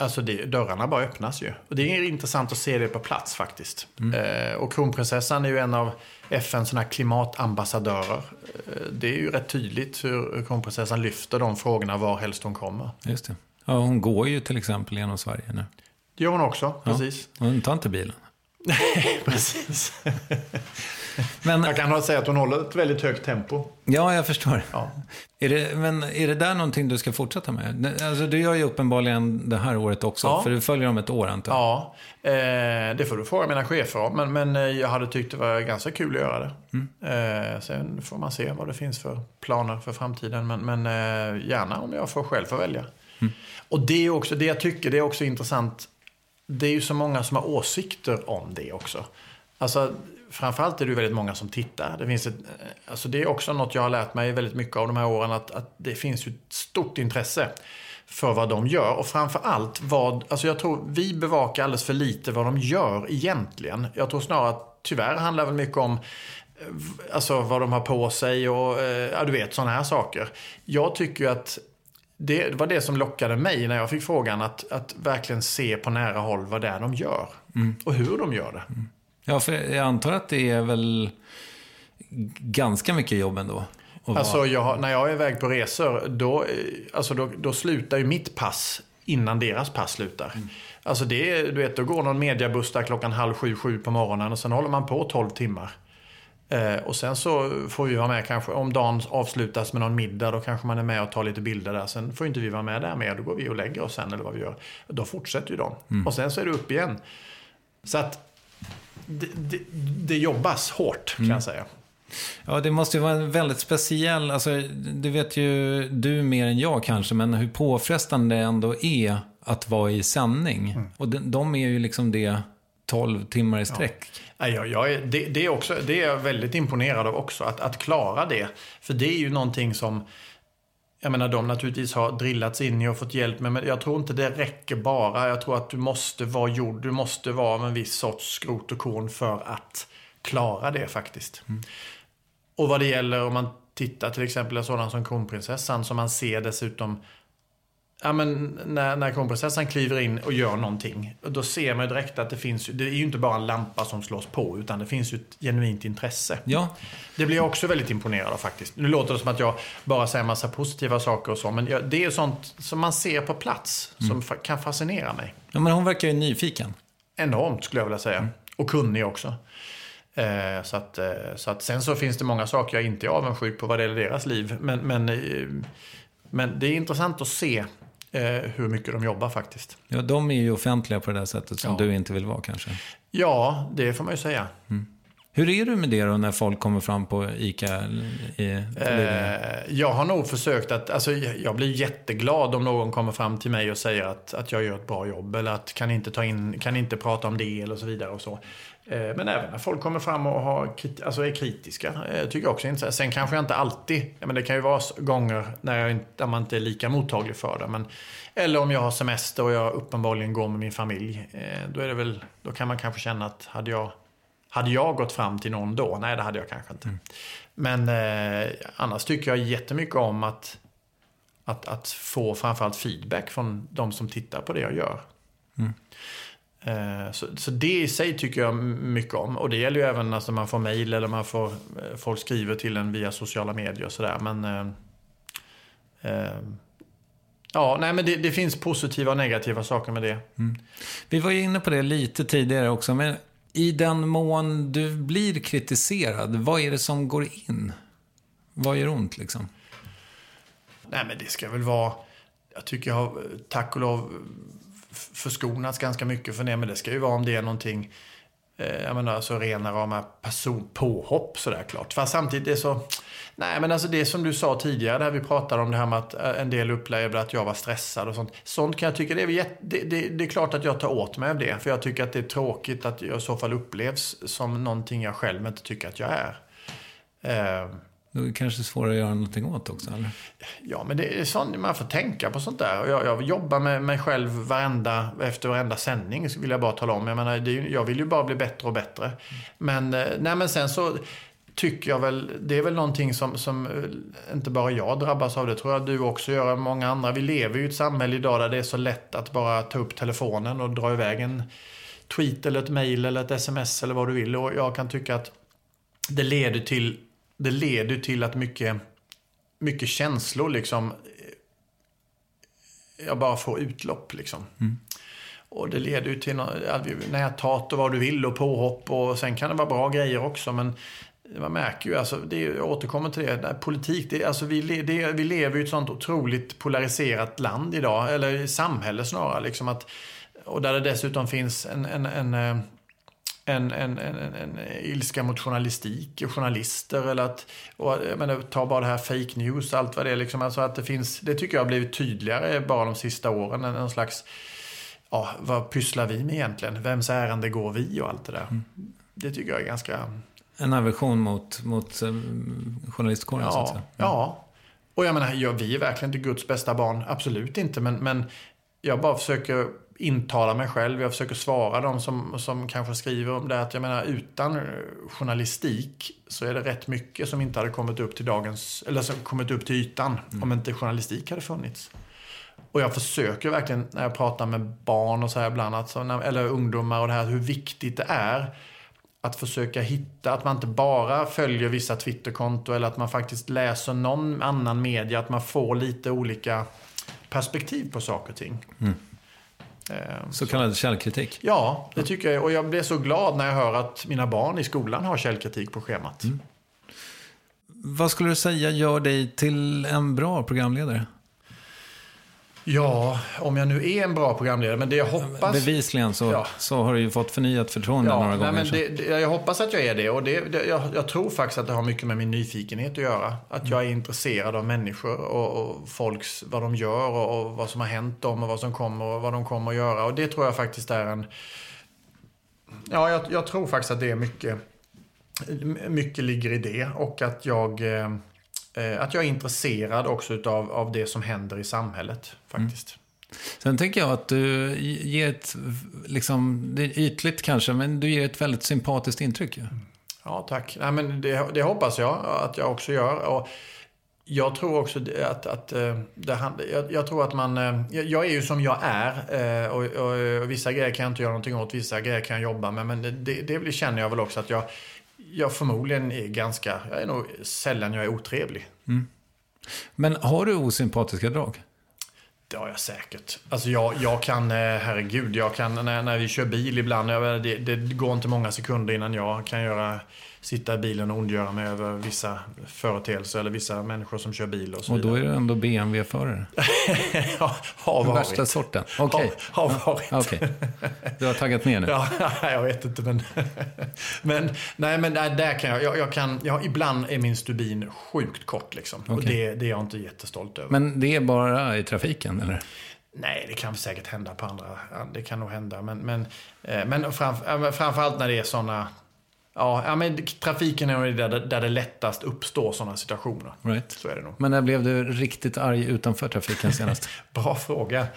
Alltså det, dörrarna bara öppnas ju. Och det är intressant att se det på plats faktiskt. Mm. Eh, och kronprinsessan är ju en av FNs såna klimatambassadörer. Eh, det är ju rätt tydligt hur kronprinsessan lyfter de frågorna var helst hon kommer. Just det. Ja, hon går ju till exempel genom Sverige nu. Det gör hon också, precis. Ja, hon tar inte bilen. Precis. Men, Jag kan säga att hon håller ett väldigt högt tempo. ja, jag förstår. Ja. Är det, men är det där någonting du ska fortsätta med? Alltså, du gör ju uppenbarligen det här året också, Ja. för du följer om ett år antar jag. Ja, eh, det får du fråga mina chefer om. Men, men eh, jag hade tyckt det var ganska kul att göra det. Eh, sen får man se vad det finns för planer för framtiden. Men, men eh, gärna om jag får själv få välja. Och det är också det jag tycker, det är också intressant. Det är ju så många som har åsikter om det också. Alltså, framförallt är det väldigt många som tittar. Det, finns ett, eh, alltså det är också något jag har lärt mig väldigt mycket av de här åren. Att, att det finns ett stort intresse för vad de gör. Och framförallt vad, alltså jag tror vi bevakar alldeles för lite vad de gör egentligen. Jag tror snarare att tyvärr handlar väl mycket om eh, alltså vad de har på sig och eh, ja, du vet sådana här saker. Jag tycker ju att det var det som lockade mig när jag fick frågan att, att verkligen se på nära håll vad det är de gör. Och hur de gör det. Ja, för jag antar att det är väl ganska mycket jobb ändå. Alltså jag, när jag är iväg på resor, då, eh, alltså då, då slutar ju mitt pass innan deras pass slutar. Alltså det är, du vet, då går någon mediabuss där klockan halv sju, sju på morgonen och sen håller man på 12 timmar. Eh, och sen så får vi vara med kanske, om dagen avslutas med någon middag, då kanske man är med och tar lite bilder där. Sen får inte vi vara med där mer, då går vi och lägger oss sen eller vad vi gör. Då fortsätter ju de. Och sen så är det upp igen. Så att det, det, det jobbas hårt kan jag säga. Ja, det måste ju vara en väldigt speciell, alltså det vet ju du mer än jag kanske, men hur påfrestande det ändå är att vara i sändning. Mm. Och de, de är ju liksom det 12 timmar i sträck. Nej, jag, jag är, det, det, är också, det är jag väldigt imponerad av också, att, att klara det. För det är ju någonting som, jag menar de naturligtvis har drillats in i och fått hjälp med, men jag tror inte det räcker bara. Jag tror att du måste vara gjord, du måste vara av en viss sorts skrot och korn för att klara det faktiskt. Och vad det gäller om man tittar till exempel på sådana som kronprinsessan, som man ser dessutom Ja, men när, när kronprinsessan kliver in och gör någonting, då ser man ju direkt att det finns, det är ju inte bara en lampa som slås på, utan det finns ju ett genuint intresse. Ja, Det blir jag också väldigt imponerad av faktiskt. Nu låter det som att jag bara säger massa positiva saker och så, men jag, det är sånt som man ser på plats som fa- kan fascinera mig. ja men hon verkar ju nyfiken. Enormt skulle jag vilja säga. Och kunnig också. Eh, så, att, eh, så att sen så finns det många saker jag inte är avundsjuk på vad det gäller deras liv. Men, men, eh, men det är intressant att se eh, hur mycket de jobbar faktiskt. Ja, de är ju offentliga på det där sättet som Ja. du inte vill vara kanske. Ja, det får man ju säga. Hur är du med det då när folk kommer fram på ICA i på Lidingö? Eh, jag har nog försökt att, alltså jag jag blir jätteglad om någon kommer fram till mig och säger att, att jag gör ett bra jobb eller att kan inte ta in, kan inte prata om det eller så vidare och så. Eh, men även när folk kommer fram och har, alltså är kritiska, eh, tycker jag också är intressant. Sen kanske jag inte alltid, men det kan ju vara gånger när, jag där man inte är lika mottaglig för det. Men, eller om jag har semester och jag uppenbarligen går med min familj, eh, då är det väl, då kan man kanske känna att hade jag hade jag gått fram till någon då? Nej, det hade jag kanske inte. Men eh, annars tycker jag jättemycket om att, att, att få framförallt feedback från de som tittar på det jag gör. Eh, så, så det i sig tycker jag mycket om. Och det gäller ju även när man får mejl eller man får, eh, folk skriver till en via sociala medier och sådär. Men eh, eh, ja, nej men det, det finns positiva och negativa saker med det. Vi var ju inne på det lite tidigare också, men i den mån du blir kritiserad, vad är det som går in? Vad gör ont liksom? Nej, men det ska väl vara... Jag tycker jag har, tack och lov, förskonats ganska mycket för det. Men det ska ju vara om det är någonting, eh, jag menar, så rena rama personpåhopp sådär klart. Fast samtidigt är så... Nej, men alltså det som du sa tidigare, där vi pratade om det här med att eh, en del upplevde att jag var stressad och sånt. Sånt kan jag tycka, det är, jätte, det, det, det är klart att jag tar åt mig av det. För jag tycker att det är tråkigt att jag i så fall upplevs som någonting jag själv inte tycker att jag är. Eh, då är det kanske svårare att göra någonting åt också, eller? Ja, men det är sånt, man får tänka på sånt där. Jag, jag jobbar med mig själv varenda, efter varenda sändning, vill jag bara tala om. Jag, menar, det är, ju- jag vill ju bara bli bättre och bättre. Men, eh, nej, men sen så tycker jag väl, det är väl någonting som, som eh, inte bara jag drabbas av, det tror jag du också gör, och många andra. Vi lever ju i ett samhälle idag där det är så lätt att bara ta upp telefonen och dra iväg en tweet eller ett mail eller ett sms eller vad du vill. Och jag kan tycka att det leder till, det leder till att mycket mycket känslor liksom. eh, Jag bara får utlopp liksom. Och det leder ju till näthat och vad du vill och påhopp och sen kan det vara bra grejer också. Men man märker ju, alltså, det, jag återkommer till det, politik, det, alltså, vi, det, vi lever ju i ett sånt otroligt polariserat land idag, eller samhälle snarare. Liksom att, och där det dessutom finns en, en, en, eh, en, en, en, en, ilska mot journalistik och journalister. Eller att, och, jag menar, ta bara det här fake news och allt vad det är. Liksom, alltså att det, finns, det tycker jag har blivit tydligare bara de sista åren. En, en slags, ja, vad pysslar vi med egentligen? Vems ärende går vi och allt det där. Det tycker jag är ganska... En aversion mot, mot eh, journalistkåren, så att Ja, säga. ja. Och jag menar, ja, vi är verkligen inte Guds bästa barn. Absolut inte. Men, men jag bara försöker intala mig själv. Jag försöker svara de som, som kanske skriver om det. Att jag menar, utan eh, journalistik så är det rätt mycket som inte hade kommit upp till dagens, eller som kommit upp till ytan. Om inte journalistik hade funnits. Och jag försöker verkligen när jag pratar med barn och så här ibland, att, så när, eller ungdomar och det här, hur viktigt det är att försöka hitta, att man inte bara följer vissa Twitterkonto eller att man faktiskt läser någon annan media, att man får lite olika perspektiv på saker och ting. Eh, Så kallad källkritik. Ja, det tycker jag. Och jag blir så glad när jag hör att mina barn i skolan har källkritik på schemat. Vad skulle du säga gör dig till en bra programledare? Ja, om jag nu är en bra programledare, men det jag hoppas... Bevisligen så, Ja. så har du ju fått förnyat förtroende några Ja, gånger. nej, men så. det, det, jag hoppas att jag är det. Och det, det, jag, jag tror faktiskt att det har mycket med min nyfikenhet att göra. Att jag är intresserad av människor och, och folks, vad de gör och, och vad som har hänt dem och vad som kommer och vad de kommer att göra. Och det tror jag faktiskt är en... Ja, jag, jag tror faktiskt att det är mycket, mycket ligger i det. Och att jag, eh, att jag är intresserad också utav, av det som händer i samhället faktiskt. Sen tänker jag att du ger ett, liksom, det är ytligt kanske, men du ger ett väldigt sympatiskt intryck ju. Ja, tack. Nej, men det, det hoppas jag att jag också gör. Och jag tror också att, att eh, det, jag, jag tror att man... eh, Jag, är ju som jag är. eh, Och, och, och vissa grejer kan jag inte göra någonting åt, vissa grejer kan jag jobba med. Men det, det, känner jag väl också att jag, jag förmodligen är ganska... Jag är nog sällan jag är otrevlig. Men har du osympatiska drag? Det har jag säkert. Alltså jag, jag kan, eh, herregud, jag kan när, när vi kör bil ibland, jag, det, det går inte många sekunder innan jag kan göra, sitta i bilen och ondgöra mig över vissa företeelser eller vissa människor som kör bil och så Och då är du ändå BMW-förare? ja, har Den varit. värsta sorten? Okej. Har, har varit. Ja, Okej. Du har taggat ner nu? Ja, jag vet inte men... men nej men där, där kan jag, jag, jag kan, jag, ibland är min stubin sjukt kort liksom. Och Okej. det, det är jag inte jättestolt över. Men det är bara i trafiken, eller? Nej, det kan säkert hända på andra. Det kan nog hända. Men, men, eh, men framf, ja, men framförallt när det är sådana... Ja, ja, men trafiken är nog där, där det lättast uppstår sådana situationer. Right. Så är det nog. Men när blev du riktigt arg utanför trafiken senast? Bra fråga.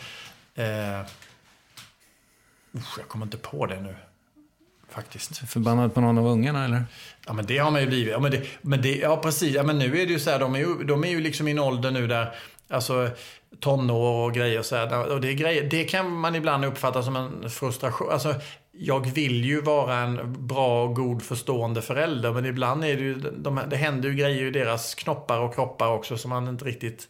Eh, usch, jag kommer inte på det nu. Faktiskt. Förbannad på någon av ungarna, eller? Ja, men det har man ju blivit. Ja, men det, men det, ja precis. Ja, men nu är det ju så här, de är ju, de är ju liksom i en ålder nu där, alltså tonår och grejer och så här. Och det, är grejer, det kan man ibland uppfatta som en frustration. Alltså, jag vill ju vara en bra och god förstående förälder, men ibland är det ju, de, det händer ju grejer i deras knoppar och kroppar också som man inte riktigt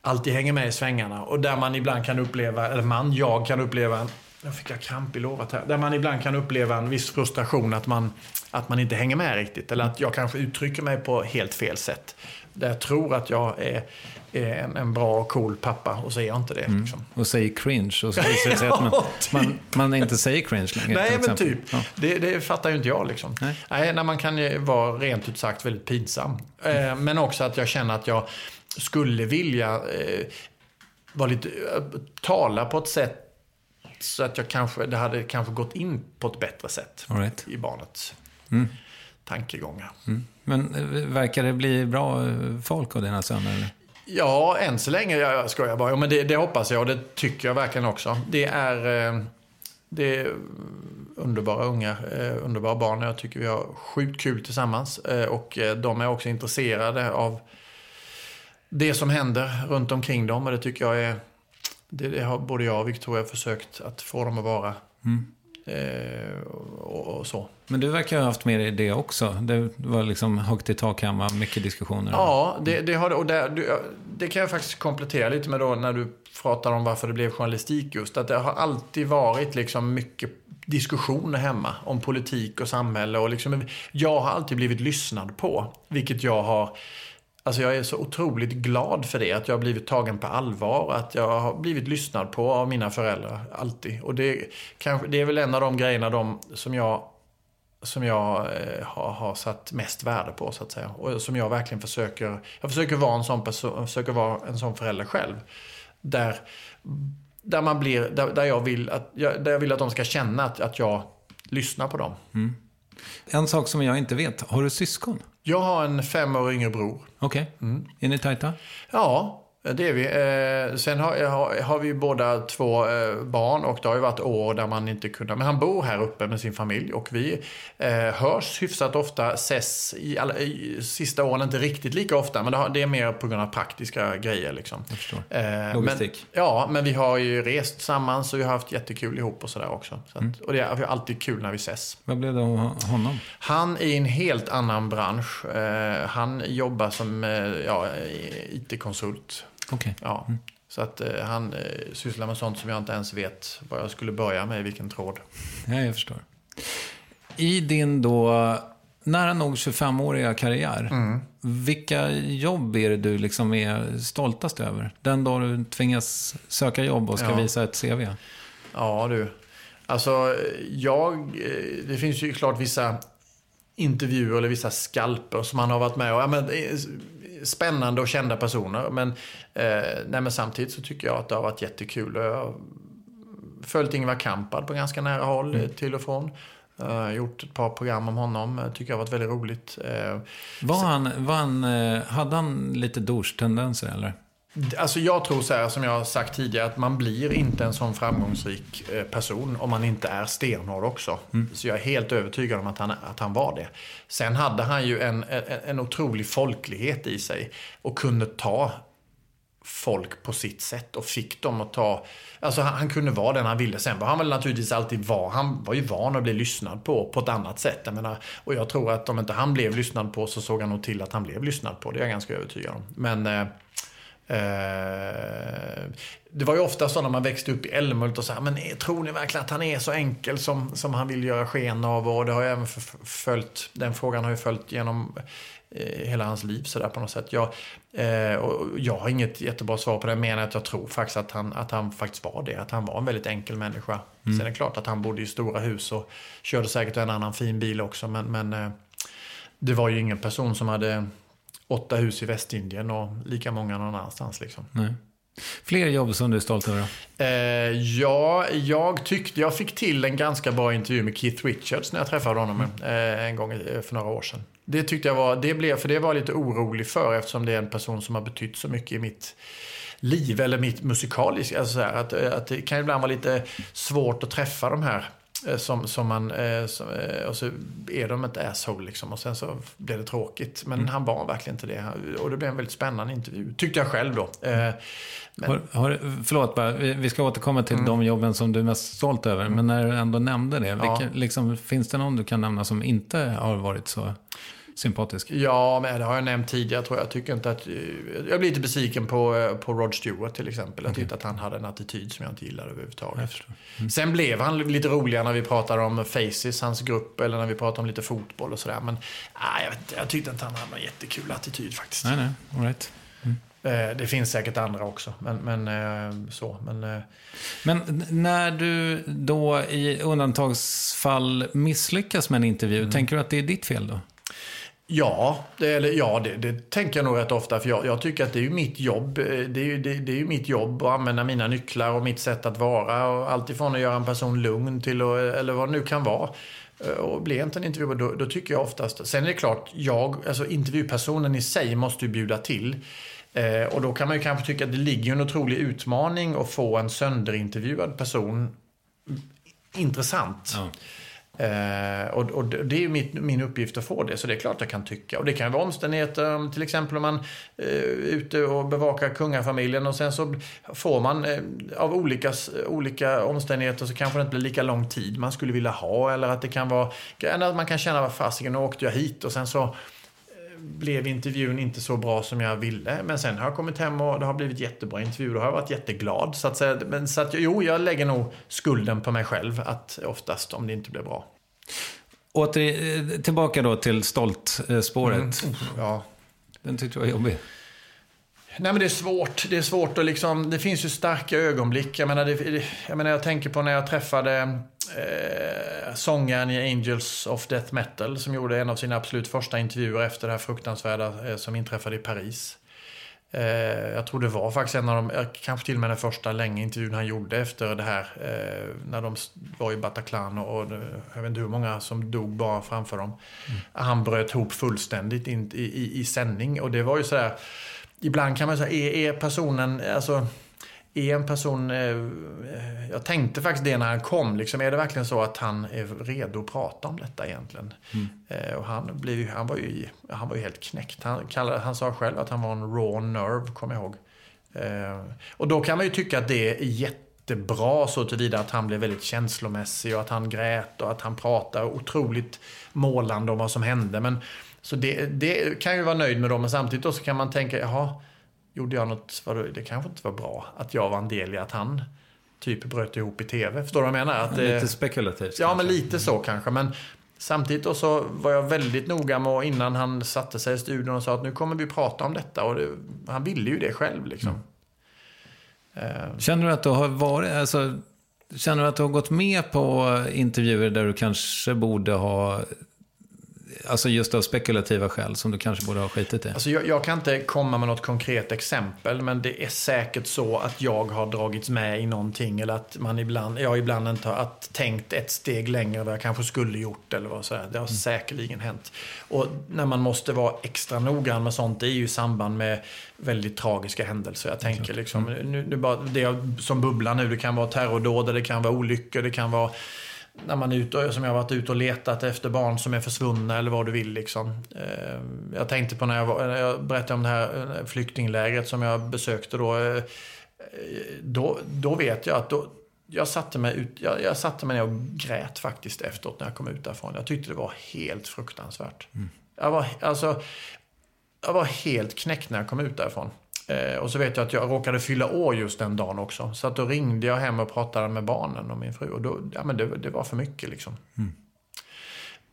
alltid hänger med i svängarna. Och där man ibland kan uppleva, eller man, jag kan uppleva en jag fick jag kramp i låret här. Där man ibland kan uppleva en viss frustration att man, att man inte hänger med riktigt. Eller att jag kanske uttrycker mig på helt fel sätt. Där jag tror att jag är, är en, en bra och cool pappa och så är jag inte det. Liksom. Och säger cringe och så visar det sig att man, typ. man, man inte säger cringe längre. Nej, men typ. Ja. Det, det fattar ju inte jag liksom. Nej. Nej. när man kan ju vara rent ut sagt väldigt pinsam. Eh, men också att jag känner att jag skulle vilja eh, vara lite, eh, tala på ett sätt så att jag kanske, det hade kanske gått in på ett bättre sätt right. i barnets tankegångar. Men eh, verkar det bli bra eh, folk av dina söner? Ja, än så länge jag, jag skojar bara. Ja, men det, det hoppas jag och det tycker jag verkligen också. Det är, eh, det är underbara unga, eh, underbara barn. Jag tycker vi har sjukt kul tillsammans. Och de är också intresserade av det som händer runt omkring dem. Och det tycker jag är... Det, har både jag och Victoria försökt att få dem att vara. Eh, och, och, så. Men du verkar ha haft med dig det också. Det var liksom högt i tak hemma, mycket diskussioner. Ja, det, det har. Och det, det kan jag faktiskt komplettera lite med då när du pratar om varför det blev journalistik just. Att det har alltid varit liksom mycket diskussioner hemma om politik och samhälle. Och liksom, jag har alltid blivit lyssnad på, vilket jag har Alltså jag är så otroligt glad för det, att jag har blivit tagen på allvar, att jag har blivit lyssnad på av mina föräldrar, alltid. Och det, kanske, det är väl en av de grejerna de, som jag, som jag eh, har, har satt mest värde på, så att säga. Och som jag verkligen försöker, jag försöker vara en sån person, försöker vara en sån förälder själv. Där, där man blir, där, där, jag vill att, där jag vill att de ska känna att, att jag lyssnar på dem. Mm. En sak som jag inte vet, har du syskon? Jag har en fem år yngre bror. Okej. Okay. Mm. Är ni tajta? Ja, det är vi. Eh, sen har, har, vi båda två eh, barn och det har ju varit år där man inte kunde. Men han bor här uppe med sin familj och vi eh, hörs hyfsat ofta. Ses i, alla, i sista åren inte riktigt lika ofta men det, är mer på grund av praktiska grejer. Liksom. Jag förstår. Eh, Logistik. Men, ja, men vi har ju rest tillsammans och vi har haft jättekul ihop och sådär också. Så att, mm. Och det är, alltid kul när vi ses. Vad blev det av honom? Han är i en helt annan bransch. Eh, han jobbar som eh, ja, IT-konsult. Okay. Ja. Mm. Så att eh, han eh, sysslar med sånt som jag inte ens vet vad jag skulle börja med, i vilken tråd. Ja, jag förstår. I din då nära nog 25-åriga karriär, mm. vilka jobb är det du liksom är stoltast över? Den dag du tvingas söka jobb och ska ja. visa ett CV? Ja, du. Alltså, jag... Eh, det finns ju klart vissa intervjuer eller vissa skalper som man har varit med och... Ja, men, eh, spännande och kända personer. Men, eh, nej, men samtidigt så tycker jag att det har varit jättekul. Jag har följt Ingvar Kamprad på ganska nära håll mm. till och från. Uh, gjort ett par program om honom. Tycker jag har varit väldigt roligt. Uh, var han, var han, uh, hade han lite douche-tendenser eller? Alltså jag tror så här, som jag har sagt tidigare, att man blir inte en sån framgångsrik eh, person om man inte är stenhård också. Mm. Så jag är helt övertygad om att han, att han var det. Sen hade han ju en, en, en otrolig folklighet i sig och kunde ta folk på sitt sätt och fick dem att ta... Alltså han, han, kunde vara den han ville. Sen var han väl naturligtvis alltid var. Han var ju van att bli lyssnad på på ett annat sätt. Jag menar, och jag tror att om inte han blev lyssnad på så såg han nog till att han blev lyssnad på. Det är jag ganska övertygad om. Men... Eh, det var ju ofta så när man växte upp i Älmhult och så här, men tror ni verkligen att han är så enkel som, som han vill göra sken av? Och det har ju även följt, den frågan har ju följt genom eh, hela hans liv så där på något sätt. Jag, eh, och jag har inget jättebra svar på det, men att jag tror faktiskt att han, att han faktiskt var det. Att han var en väldigt enkel människa. Mm. Sen är det klart att han bodde i stora hus och körde säkert en annan fin bil också, men, men eh, det var ju ingen person som hade åtta hus i Västindien och lika många någon annanstans. Liksom. Nej. Fler jobb som du är stolt över? Eh, ja, jag tyckte jag fick till en ganska bra intervju med Keith Richards när jag träffade honom mm. eh, en gång för några år sedan. Det tyckte jag var, det blev, för det var jag lite orolig för eftersom det är en person som har betytt så mycket i mitt liv eller mitt musikaliska. Alltså att, att det kan ibland vara lite svårt att träffa de här Eh, som, som man, eh, som, eh, och så är de ett asshole liksom och sen så blir det tråkigt. Men mm. han var verkligen inte det. Och det blev en väldigt spännande intervju, tyckte jag själv då. Men... Har, har, förlåt bara, vi ska återkomma till mm. de jobben som du är mest stolt över. Mm. Men när du ändå nämnde det, vilka, ja. liksom, finns det någon du kan nämna som inte har varit så sympatisk. Ja, men det har jag nämnt tidigare tror jag. Jag tycker inte att... Jag blir lite besviken på, på Rod Stewart till exempel. Jag tyckte att han hade en attityd som jag inte gillade överhuvudtaget. Mm. Sen blev han lite roligare när vi pratade om Faces, hans grupp, eller när vi pratade om lite fotboll och sådär. Men nej, jag, vet, jag tyckte inte han hade en jättekul attityd faktiskt. Nej, nej, all right. Mm. Eh, det finns säkert andra också, men, men eh, så. Men, eh. men när du då i undantagsfall misslyckas med en intervju, mm. tänker du att det är ditt fel då? Ja, det, eller, ja det, det, tänker jag nog rätt ofta. För jag, jag tycker att det är ju mitt jobb. Eh, det är ju, det, det, är ju mitt jobb att använda mina nycklar och mitt sätt att vara. Och alltifrån att göra en person lugn till att, eller vad det nu kan vara. Eh, och blir inte en intervju, då, då tycker jag oftast... Sen är det klart, jag, alltså intervjupersonen i sig måste ju bjuda till. Eh, och då kan man ju kanske tycka att det ligger en otrolig utmaning att få en sönderintervjuad person intressant. Ja. Eh, och, och det är ju mitt, min uppgift att få det, så det är klart jag kan tycka. Och det kan vara omständigheter, till exempel om man eh, är ute och bevakar kungafamiljen och sen så får man eh, av olika, olika omständigheter så kanske det inte blir lika lång tid man skulle vilja ha. Eller att det kan vara, att man kan känna, vad fasiken, nu åkte jag hit och sen så eh, blev intervjun inte så bra som jag ville. Men sen har jag kommit hem och det har blivit jättebra intervjuer och har jag varit jätteglad. Så att, säga, men, så att jo, jag lägger nog skulden på mig själv att oftast om det inte blir bra. Åter, tillbaka då till stolt-spåret. Mm. Ja. Den tyckte du var jobbig. Nej men det är svårt. Det är svårt att liksom, det finns ju starka ögonblick. Jag menar, det, jag, menar, jag tänker på när jag träffade eh, sångaren i Angels of Death Metal som gjorde en av sina absolut första intervjuer efter det här fruktansvärda eh, som inträffade i Paris. Eh, jag tror det var faktiskt en av de, eh, kanske till och med den första länge intervjun han gjorde efter det här. Eh, när de var i Bataclan och, och jag vet inte hur många som dog bara framför dem. Mm. Han bröt ihop fullständigt in, i, i, i sändning och det var ju sådär ibland kan man säga, är, är personen, alltså är en person, eh, jag tänkte faktiskt det när han kom, liksom, är det verkligen så att han är redo att prata om detta egentligen? Mm. Eh, och han, blev, han, var ju, han var ju helt knäckt. Han, kallade, han sa själv att han var en raw nerve, kommer jag ihåg. Eh, och då kan man ju tycka att det är jättebra så tillvida att han blev väldigt känslomässig och att han grät och att han pratade otroligt målande om vad som hände. Men så det, det kan ju vara nöjd med dem, men samtidigt då så kan man tänka, jaha, gjorde jag något, vadå, det kanske inte var bra att jag var en del i att han typ bröt ihop i tv. Förstår du vad jag menar? Att, lite spekulativt. Ja, men lite så kanske. Men samtidigt då så var jag väldigt noga med innan han satte sig i studion och sa att nu kommer vi prata om detta. Och det, han ville ju det själv liksom. Mm. Känner du att du har varit, alltså, känner du att du har gått med på intervjuer där du kanske borde ha Alltså just av spekulativa skäl som du kanske borde ha skitit i? Alltså jag, jag, kan inte komma med något konkret exempel, men det är säkert så att jag har dragits med i någonting eller att man ibland, jag ibland inte har tänkt ett steg längre än vad jag kanske skulle gjort eller vad sådär. Det har mm. säkerligen hänt. Och när man måste vara extra noggrann med sånt, det är ju i samband med väldigt tragiska händelser. Jag tänker liksom, mm. nu, nu bara, det som bubblar nu, det kan vara terrordåd, det kan vara olyckor, det kan vara när man är ute, som jag har varit ute och letat efter barn som är försvunna eller vad du vill. Liksom. Eh, jag tänkte på när jag, var, när jag berättade om det här eh, flyktinglägret som jag besökte då. Eh, då, då vet jag att då, jag, satte mig ut, jag, jag satte mig ner och grät faktiskt efteråt när jag kom ut därifrån. Jag tyckte det var helt fruktansvärt. Mm. Jag, var, alltså, jag var helt knäckt när jag kom ut därifrån. Eh, och så vet jag att jag råkade fylla år just den dagen också. Så att då ringde jag hem och pratade med barnen och min fru. Och då, ja, men det, det var för mycket liksom. Mm.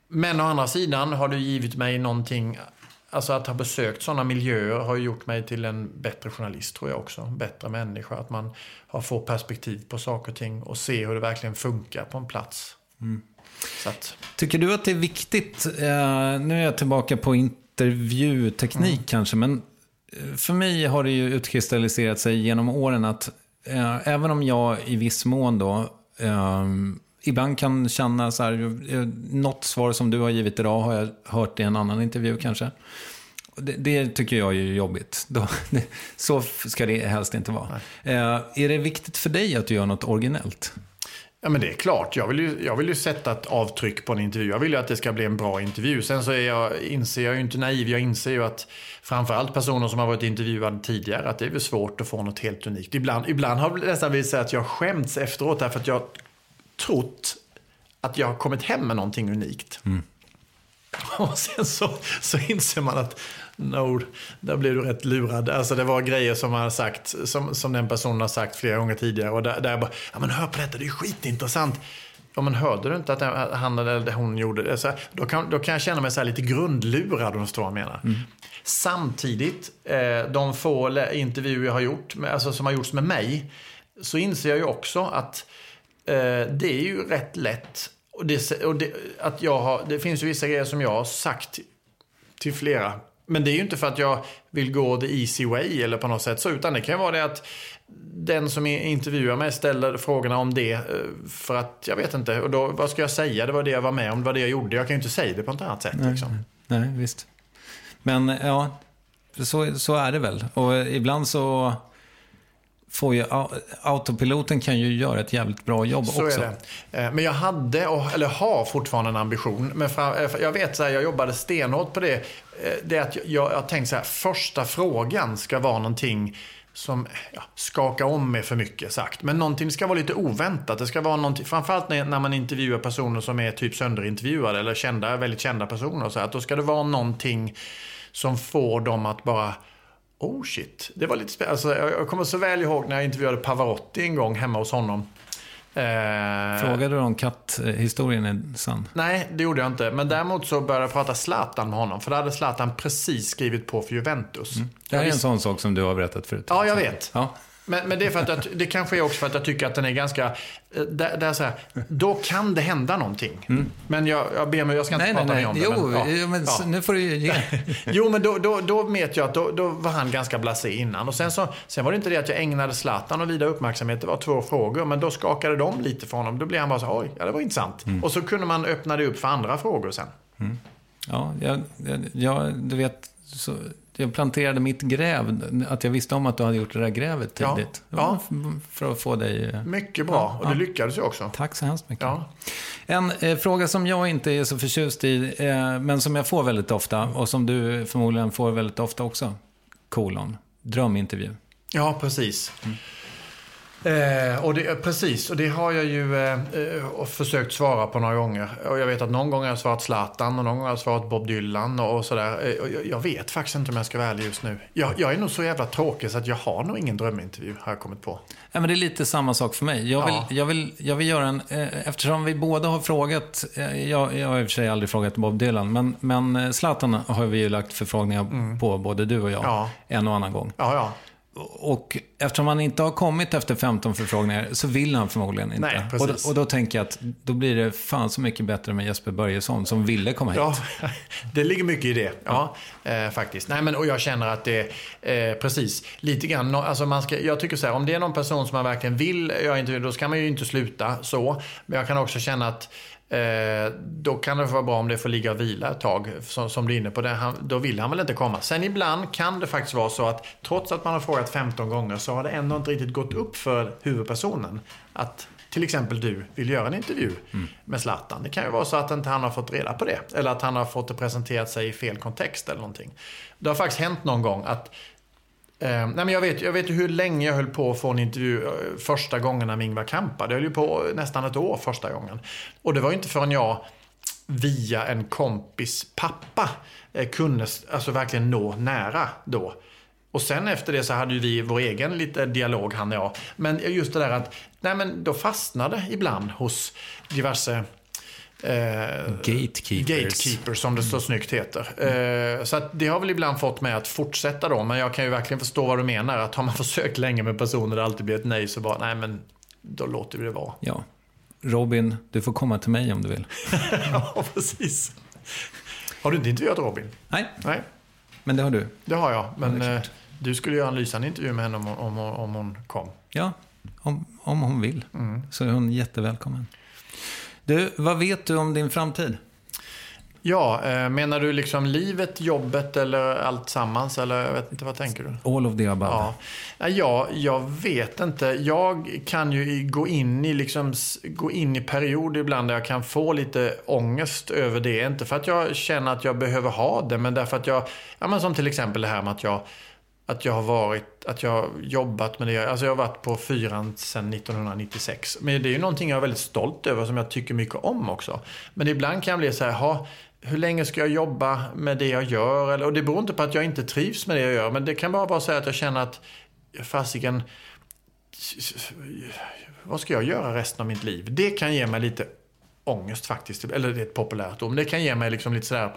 Men å andra sidan har det givit mig någonting. Alltså att ha besökt sådana miljöer har gjort mig till en bättre journalist tror jag också. En bättre människa. Att man har får perspektiv på saker och ting och ser hur det verkligen funkar på en plats. Mm. Att... Tycker du att det är viktigt, eh, nu är jag tillbaka på intervjuteknik mm. kanske, men för mig har det ju utkristalliserat sig genom åren att eh, även om jag i viss mån då eh, ibland kan känna så här, eh, något svar som du har givit idag har jag hört i en annan intervju kanske. Det, det tycker jag är jobbigt. Då, det, så ska det helst inte vara. Eh, är det viktigt för dig att du gör något originellt? Ja men det är klart, jag vill, ju, jag vill ju sätta ett avtryck på en intervju. Jag vill ju att det ska bli en bra intervju. Sen så är jag, inser jag ju inte naiv, jag inser ju att framförallt personer som har varit intervjuade tidigare, att det är väl svårt att få något helt unikt. Ibland, ibland har det nästan visat att jag skämts efteråt därför att jag trott att jag har kommit hem med någonting unikt. Mm. Och sen så, så inser man att no, där blev du rätt lurad. Alltså det var grejer som man har sagt, som, som den personen har sagt flera gånger tidigare. Och där, där jag bara, ja men hör på detta, det är skitintressant. Ja men hörde du inte att han eller hon gjorde det? Så då, kan, då kan jag känna mig så lite grundlurad om du förstår vad jag menar. Mm. Samtidigt, eh, de få intervjuer jag har gjort, alltså som har gjorts med mig, så inser jag ju också att eh, det är ju rätt lätt. Och det, och det, att jag har, det finns ju vissa grejer som jag har sagt till flera men det är ju inte för att jag vill gå the easy way eller på något sätt så, utan det kan vara det att den som intervjuar mig ställer frågorna om det eh, för att, jag vet inte, och då, vad ska jag säga? Det var det jag var med om, det var det jag gjorde. Jag kan ju inte säga det på något annat sätt. Nej, liksom. nej visst. Men ja, så, så är det väl. Och ibland så... får ju, autopiloten kan ju göra ett jävligt bra jobb Så också. är det. Eh, Men jag hade, och- eller har fortfarande en ambition. Men eh, jag vet så här, jag jobbade stenhårt på det. Eh, Det är att jag, jag har tänkt så här, första frågan ska vara någonting som ja, skakar om mig för mycket sagt. Men någonting ska vara lite oväntat. Det ska vara någonting, framförallt när, när man intervjuar personer som är typ sönderintervjuade eller kända, väldigt kända personer. Så här, att då ska det vara någonting som får dem att bara Oh shit, det var lite spännande. Alltså, jag kommer så väl ihåg när jag intervjuade Pavarotti en gång hemma hos honom. Eh, Frågade du om katthistorien är sann? Nej, det gjorde jag inte. Men däremot så började jag prata Zlatan med honom. För då hade Zlatan precis skrivit på för Juventus. Det här är en sån sak som du har berättat förut. Ja, jag vet. Ja. Men, men det, är för att jag, det kanske är också för att jag tycker att den är ganska... eh, Där, där så här, då kan det hända någonting. Men jag, jag ber mig, jag ska inte Mm. Nej, prata nej. mer om Jo, det. men, ja. men Ja. nu får du ge. Jo, men då, då, då vet jag att då, då var han ganska blasé innan. Och sen, så, sen var det inte det att jag ägnade Zlatan och vida uppmärksamhet. Det var två frågor, men då skakade de lite för honom. Då blev han bara så oj, ja det var intressant. Mm. Och så kunde man öppna det upp för andra frågor sen. Ja, jag, jag, jag, du vet, så, jag planterade mitt gräv, att jag visste om att du hade gjort det där grävet Ja. tidigt. Ja. För, för att få dig... eh, Mycket bra, och det Ja. lyckades ju också. Tack så hemskt mycket. Ja. En eh, fråga som jag inte är så förtjust i, eh, men som jag får väldigt ofta, och som du förmodligen får väldigt ofta också, kolon, drömintervju. Ja, precis. Eh, och det, precis, och det har jag ju eh, eh, försökt svara på några gånger. Och jag vet att någon gång har jag svarat Zlatan och någon gång har jag svarat Bob Dylan och, och sådär. Eh, och jag, jag vet faktiskt inte om jag ska vara ärlig just nu. Jag, jag är nog så jävla tråkig så att jag har nog ingen drömintervju, har jag kommit på. Ja, men det är lite samma sak för mig. Jag vill, Ja. jag vill, jag vill göra en... Eh, eftersom vi båda har frågat... Eh, jag, jag har i och för sig aldrig frågat Bob Dylan, men, men eh, Zlatan har vi ju lagt förfrågningar på, både du och jag, Mm. Ja. en och annan gång. Ja, ja. Och eftersom han inte har kommit efter 15 förfrågningar så vill han förmodligen inte. Nej, och, då, och då tänker jag att då blir det fan så mycket bättre med Jesper Börjesson som ville komma hit. Ja, det ligger mycket i det. Ja, eh, faktiskt. Nej, men, och jag känner att det, eh, precis, lite grann, alltså man ska, jag tycker så här, om det är någon person som man verkligen vill göra intervju, då ska man ju inte sluta så. Men jag kan också känna att Eh, då kan det vara bra om det får ligga och vila ett tag, som, som du är inne på. Det, han, då vill han väl inte komma. Sen ibland kan det faktiskt vara så att trots att man har frågat 15 gånger så har det ändå inte riktigt gått upp för huvudpersonen att till exempel du vill göra en intervju med Zlatan. Det kan ju vara så att inte han har fått reda på det. Eller att han har fått det presenterat sig i fel kontext eller någonting. Det har faktiskt hänt någon gång att Eh, nej men jag, vet, jag vet ju hur länge jag höll på att få en intervju eh, första gångerna med Ingvar Kamprad. Det höll ju på nästan ett år första gången. Och det var ju inte förrän jag via en kompis pappa eh, kunde alltså verkligen nå nära då. Och sen efter det så hade ju vi vår egen lite dialog han och jag. Men just det där att, nej men då fastnade ibland hos diverse eh, Gatekeepers. Gatekeeper som det så snyggt heter. Eh, så det har väl ibland fått mig att fortsätta då. Men jag kan ju verkligen förstå vad du menar. Att har man försökt länge med personer det alltid blir ett nej så bara, nej men då låter vi det vara. Ja. Robin, du får komma till mig om du vill. ja, precis. Har du inte intervjuat Robin? Nej, Nej, men det har du. det har jag. Men är eh, du skulle göra en lysande intervju med henne om, om, om, om hon kom. Ja, om, om hon vill. Mm. Så är hon jättevälkommen. Du, vad vet du om din framtid? Ja, eh, menar du liksom livet, jobbet eller allt sammans? Eller jag vet inte, vad tänker du? All of the above. Ja. Nej, jag, vet inte. Jag kan ju gå in i, liksom, gå in i perioder ibland där jag kan få lite ångest över det. Inte för att jag känner att jag behöver ha det, men därför att jag... Ja, men som till exempel det här med att jag, att jag har varit, att jag har jobbat med det. Alltså jag har varit på fyran sedan 1996. Men det är ju någonting jag är väldigt stolt över som jag tycker mycket om också. Men ibland kan jag bli så här, ha, hur länge ska jag jobba med det jag gör? Eller, och det beror inte på att jag inte trivs med det jag gör. Men det kan bara vara så att jag känner att, fasiken, vad ska jag göra resten av mitt liv? Det kan ge mig lite ångest faktiskt. Eller det är ett populärt ord. Men det kan ge mig liksom lite sådär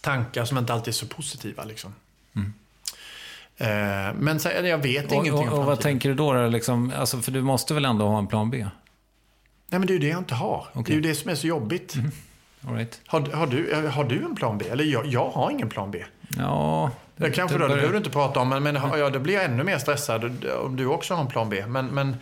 tankar som inte alltid är så positiva. Liksom. Eh, Men så, jag vet Mm. Och, ingenting och, och vad tänker du då? liksom, alltså, för du måste väl ändå ha en plan B? Nej, men det är ju det jag inte har. Det är ju det som är så jobbigt. All right. Har, har, du, har du en plan B? Eller jag, jag har ingen plan B. Ja, Det kanske det då, det behöver du inte prata om, men, men har- ja, då blir jag ännu mer stressad om du också har en plan B. Men, men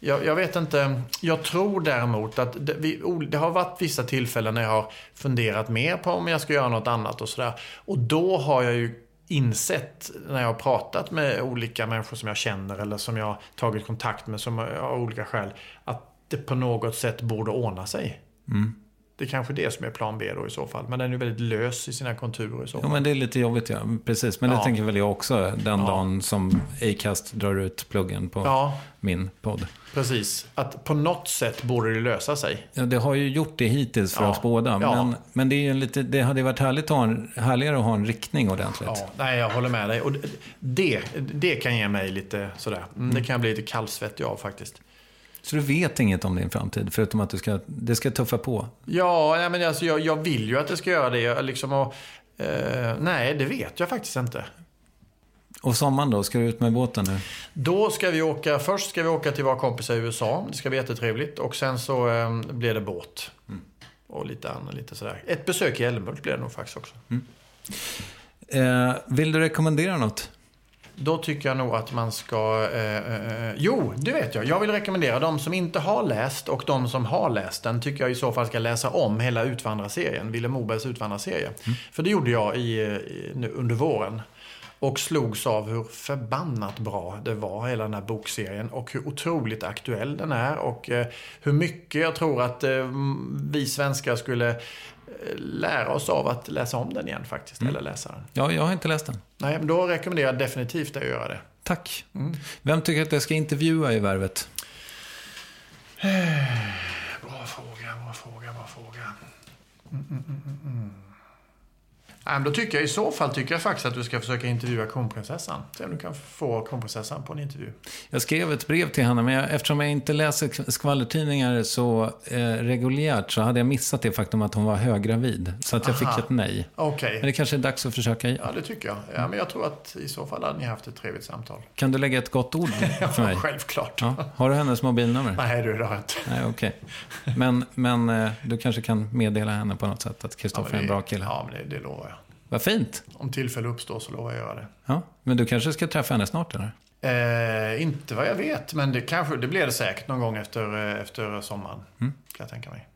jag, jag vet inte. Jag tror däremot att det, vi, det har varit vissa tillfällen när jag har funderat mer på om jag ska göra något annat och sådär. Och då har jag ju insett när jag har pratat med olika människor som jag känner eller som jag tagit kontakt med som av olika skäl. Att det på något sätt borde ordna sig. Mm. Det är kanske det som är plan B då i så fall. Men den är ju väldigt lös i sina konturer i så fall. Jo, men det är lite jobbigt, ja. Precis, men det Ja. tänker väl jag också den Ja. dagen som Acast drar ut pluggen på Ja, min podd. precis. Att på något sätt borde det lösa sig. Ja, det har ju gjort det hittills för Ja. oss båda. Men, men det, är lite, det hade varit härligt att ha en, härligare att ha en riktning ordentligt. Ja, nej, jag håller med dig. Och det, det kan ge mig lite sådär. Mm, det kan jag bli lite kallsvettig av faktiskt. Så du vet inget om din framtid, förutom att du ska, det ska tuffa på? Ja, nej, men alltså, jag, jag vill ju att det ska göra det. Liksom, och, eh, nej, det vet jag faktiskt inte. Och sommaren då? Ska du ut med båten nu? Då ska vi åka, först ska vi åka till våra kompisar i USA. Det ska bli jättetrevligt. Och sen så eh, blir det båt. Och lite annat, lite sådär. Ett besök i Älmhult blir det nog faktiskt också. Eh, vill du rekommendera något? Då tycker jag nog att man ska... Eh, eh, jo, det vet jag. Jag vill rekommendera de som inte har läst och de som har läst den tycker jag i så fall ska läsa om hela Utvandrarserien. Willem Mobergs Utvandrarserie. För det gjorde jag i, i, nu, under våren. Och slogs av hur förbannat bra det var, hela den här bokserien. Och hur otroligt aktuell den är. Och eh, hur mycket jag tror att eh, vi svenskar skulle eh, lära oss av att läsa om den igen faktiskt. Eller läsa den. Ja, jag har inte läst den. Nej, men då rekommenderar jag definitivt dig att göra det. Tack. Mm. Vem tycker att jag ska intervjua i Värvet? Bra fråga, bra fråga, bra fråga. Mm, mm, mm, mm, mm. Men då tycker jag i så fall tycker jag faktiskt att du ska försöka intervjua kronprinsessan. Se om du kan få kronprinsessan på en intervju. Jag skrev ett brev till henne, men jag, eftersom jag inte läser skvallertidningar så eh, reguljärt så hade jag missat det faktum att hon var höggravid. Så att jag Aha. fick ett nej. Okej. Men det kanske är dags att försöka igen. Ja, det tycker jag. Ja, men jag tror att i så fall hade ni haft ett trevligt samtal. Kan du lägga ett gott ord för mig? Självklart. Ja. Har du hennes mobilnummer? Nej, du, det har jag inte. Nej, okej. Men, men eh, du kanske kan meddela henne på något sätt att Ja, Kristoffer men är en bra kille? Ja, men det, det lovar jag. Vad fint. Om tillfälle uppstår så lovar jag göra det. Ja. Men du kanske ska träffa henne snart, eller? Eh, inte vad jag vet, men det, kanske, det blir det säkert någon gång efter, eh, efter sommaren. Kan jag tänka mig.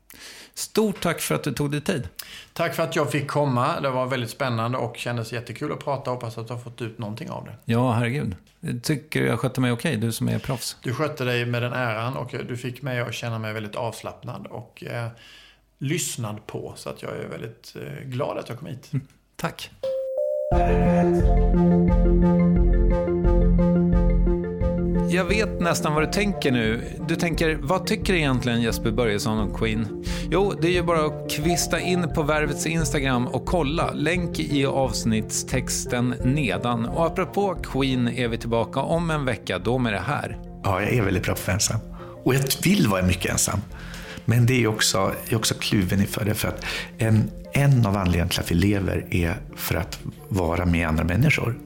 Stort tack för att du tog dig tid. Tack för att jag fick komma. Det var väldigt spännande och kändes jättekul att prata. Hoppas att du har fått ut någonting av det. Ja, herregud. Jag tycker jag skötte mig okej, du som är proffs. Du skötte dig med den äran och du fick mig att känna mig väldigt avslappnad och eh, lyssnad på. Så att jag är väldigt eh, glad att jag kom hit. Tack. Jag vet nästan vad du tänker nu. Du tänker, vad tycker egentligen Jesper Börjesson om Queen? Jo, det är ju bara att kvista in på Värvets Instagram och kolla. Länk i avsnittstexten nedan. Och apropå Queen är vi tillbaka om en vecka, då med det här. Ja, jag är väldigt bra på ensam. Och jag vill vara mycket ensam. Men det är också, jag är också kluven inför det. För att en, en av anledningarna till att vi lever är för att vara med andra människor.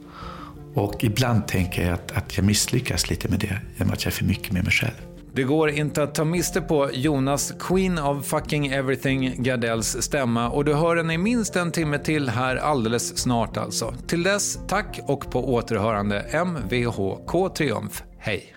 Och ibland tänker jag att, att jag misslyckas lite med det, genom att jag är för mycket med mig själv. Det går inte att ta miste på Jonas Queen of fucking everything Gardells stämma och du hör henne i minst en timme till här alldeles snart alltså. Till dess, tack och på återhörande MVHK Triumf. Hej!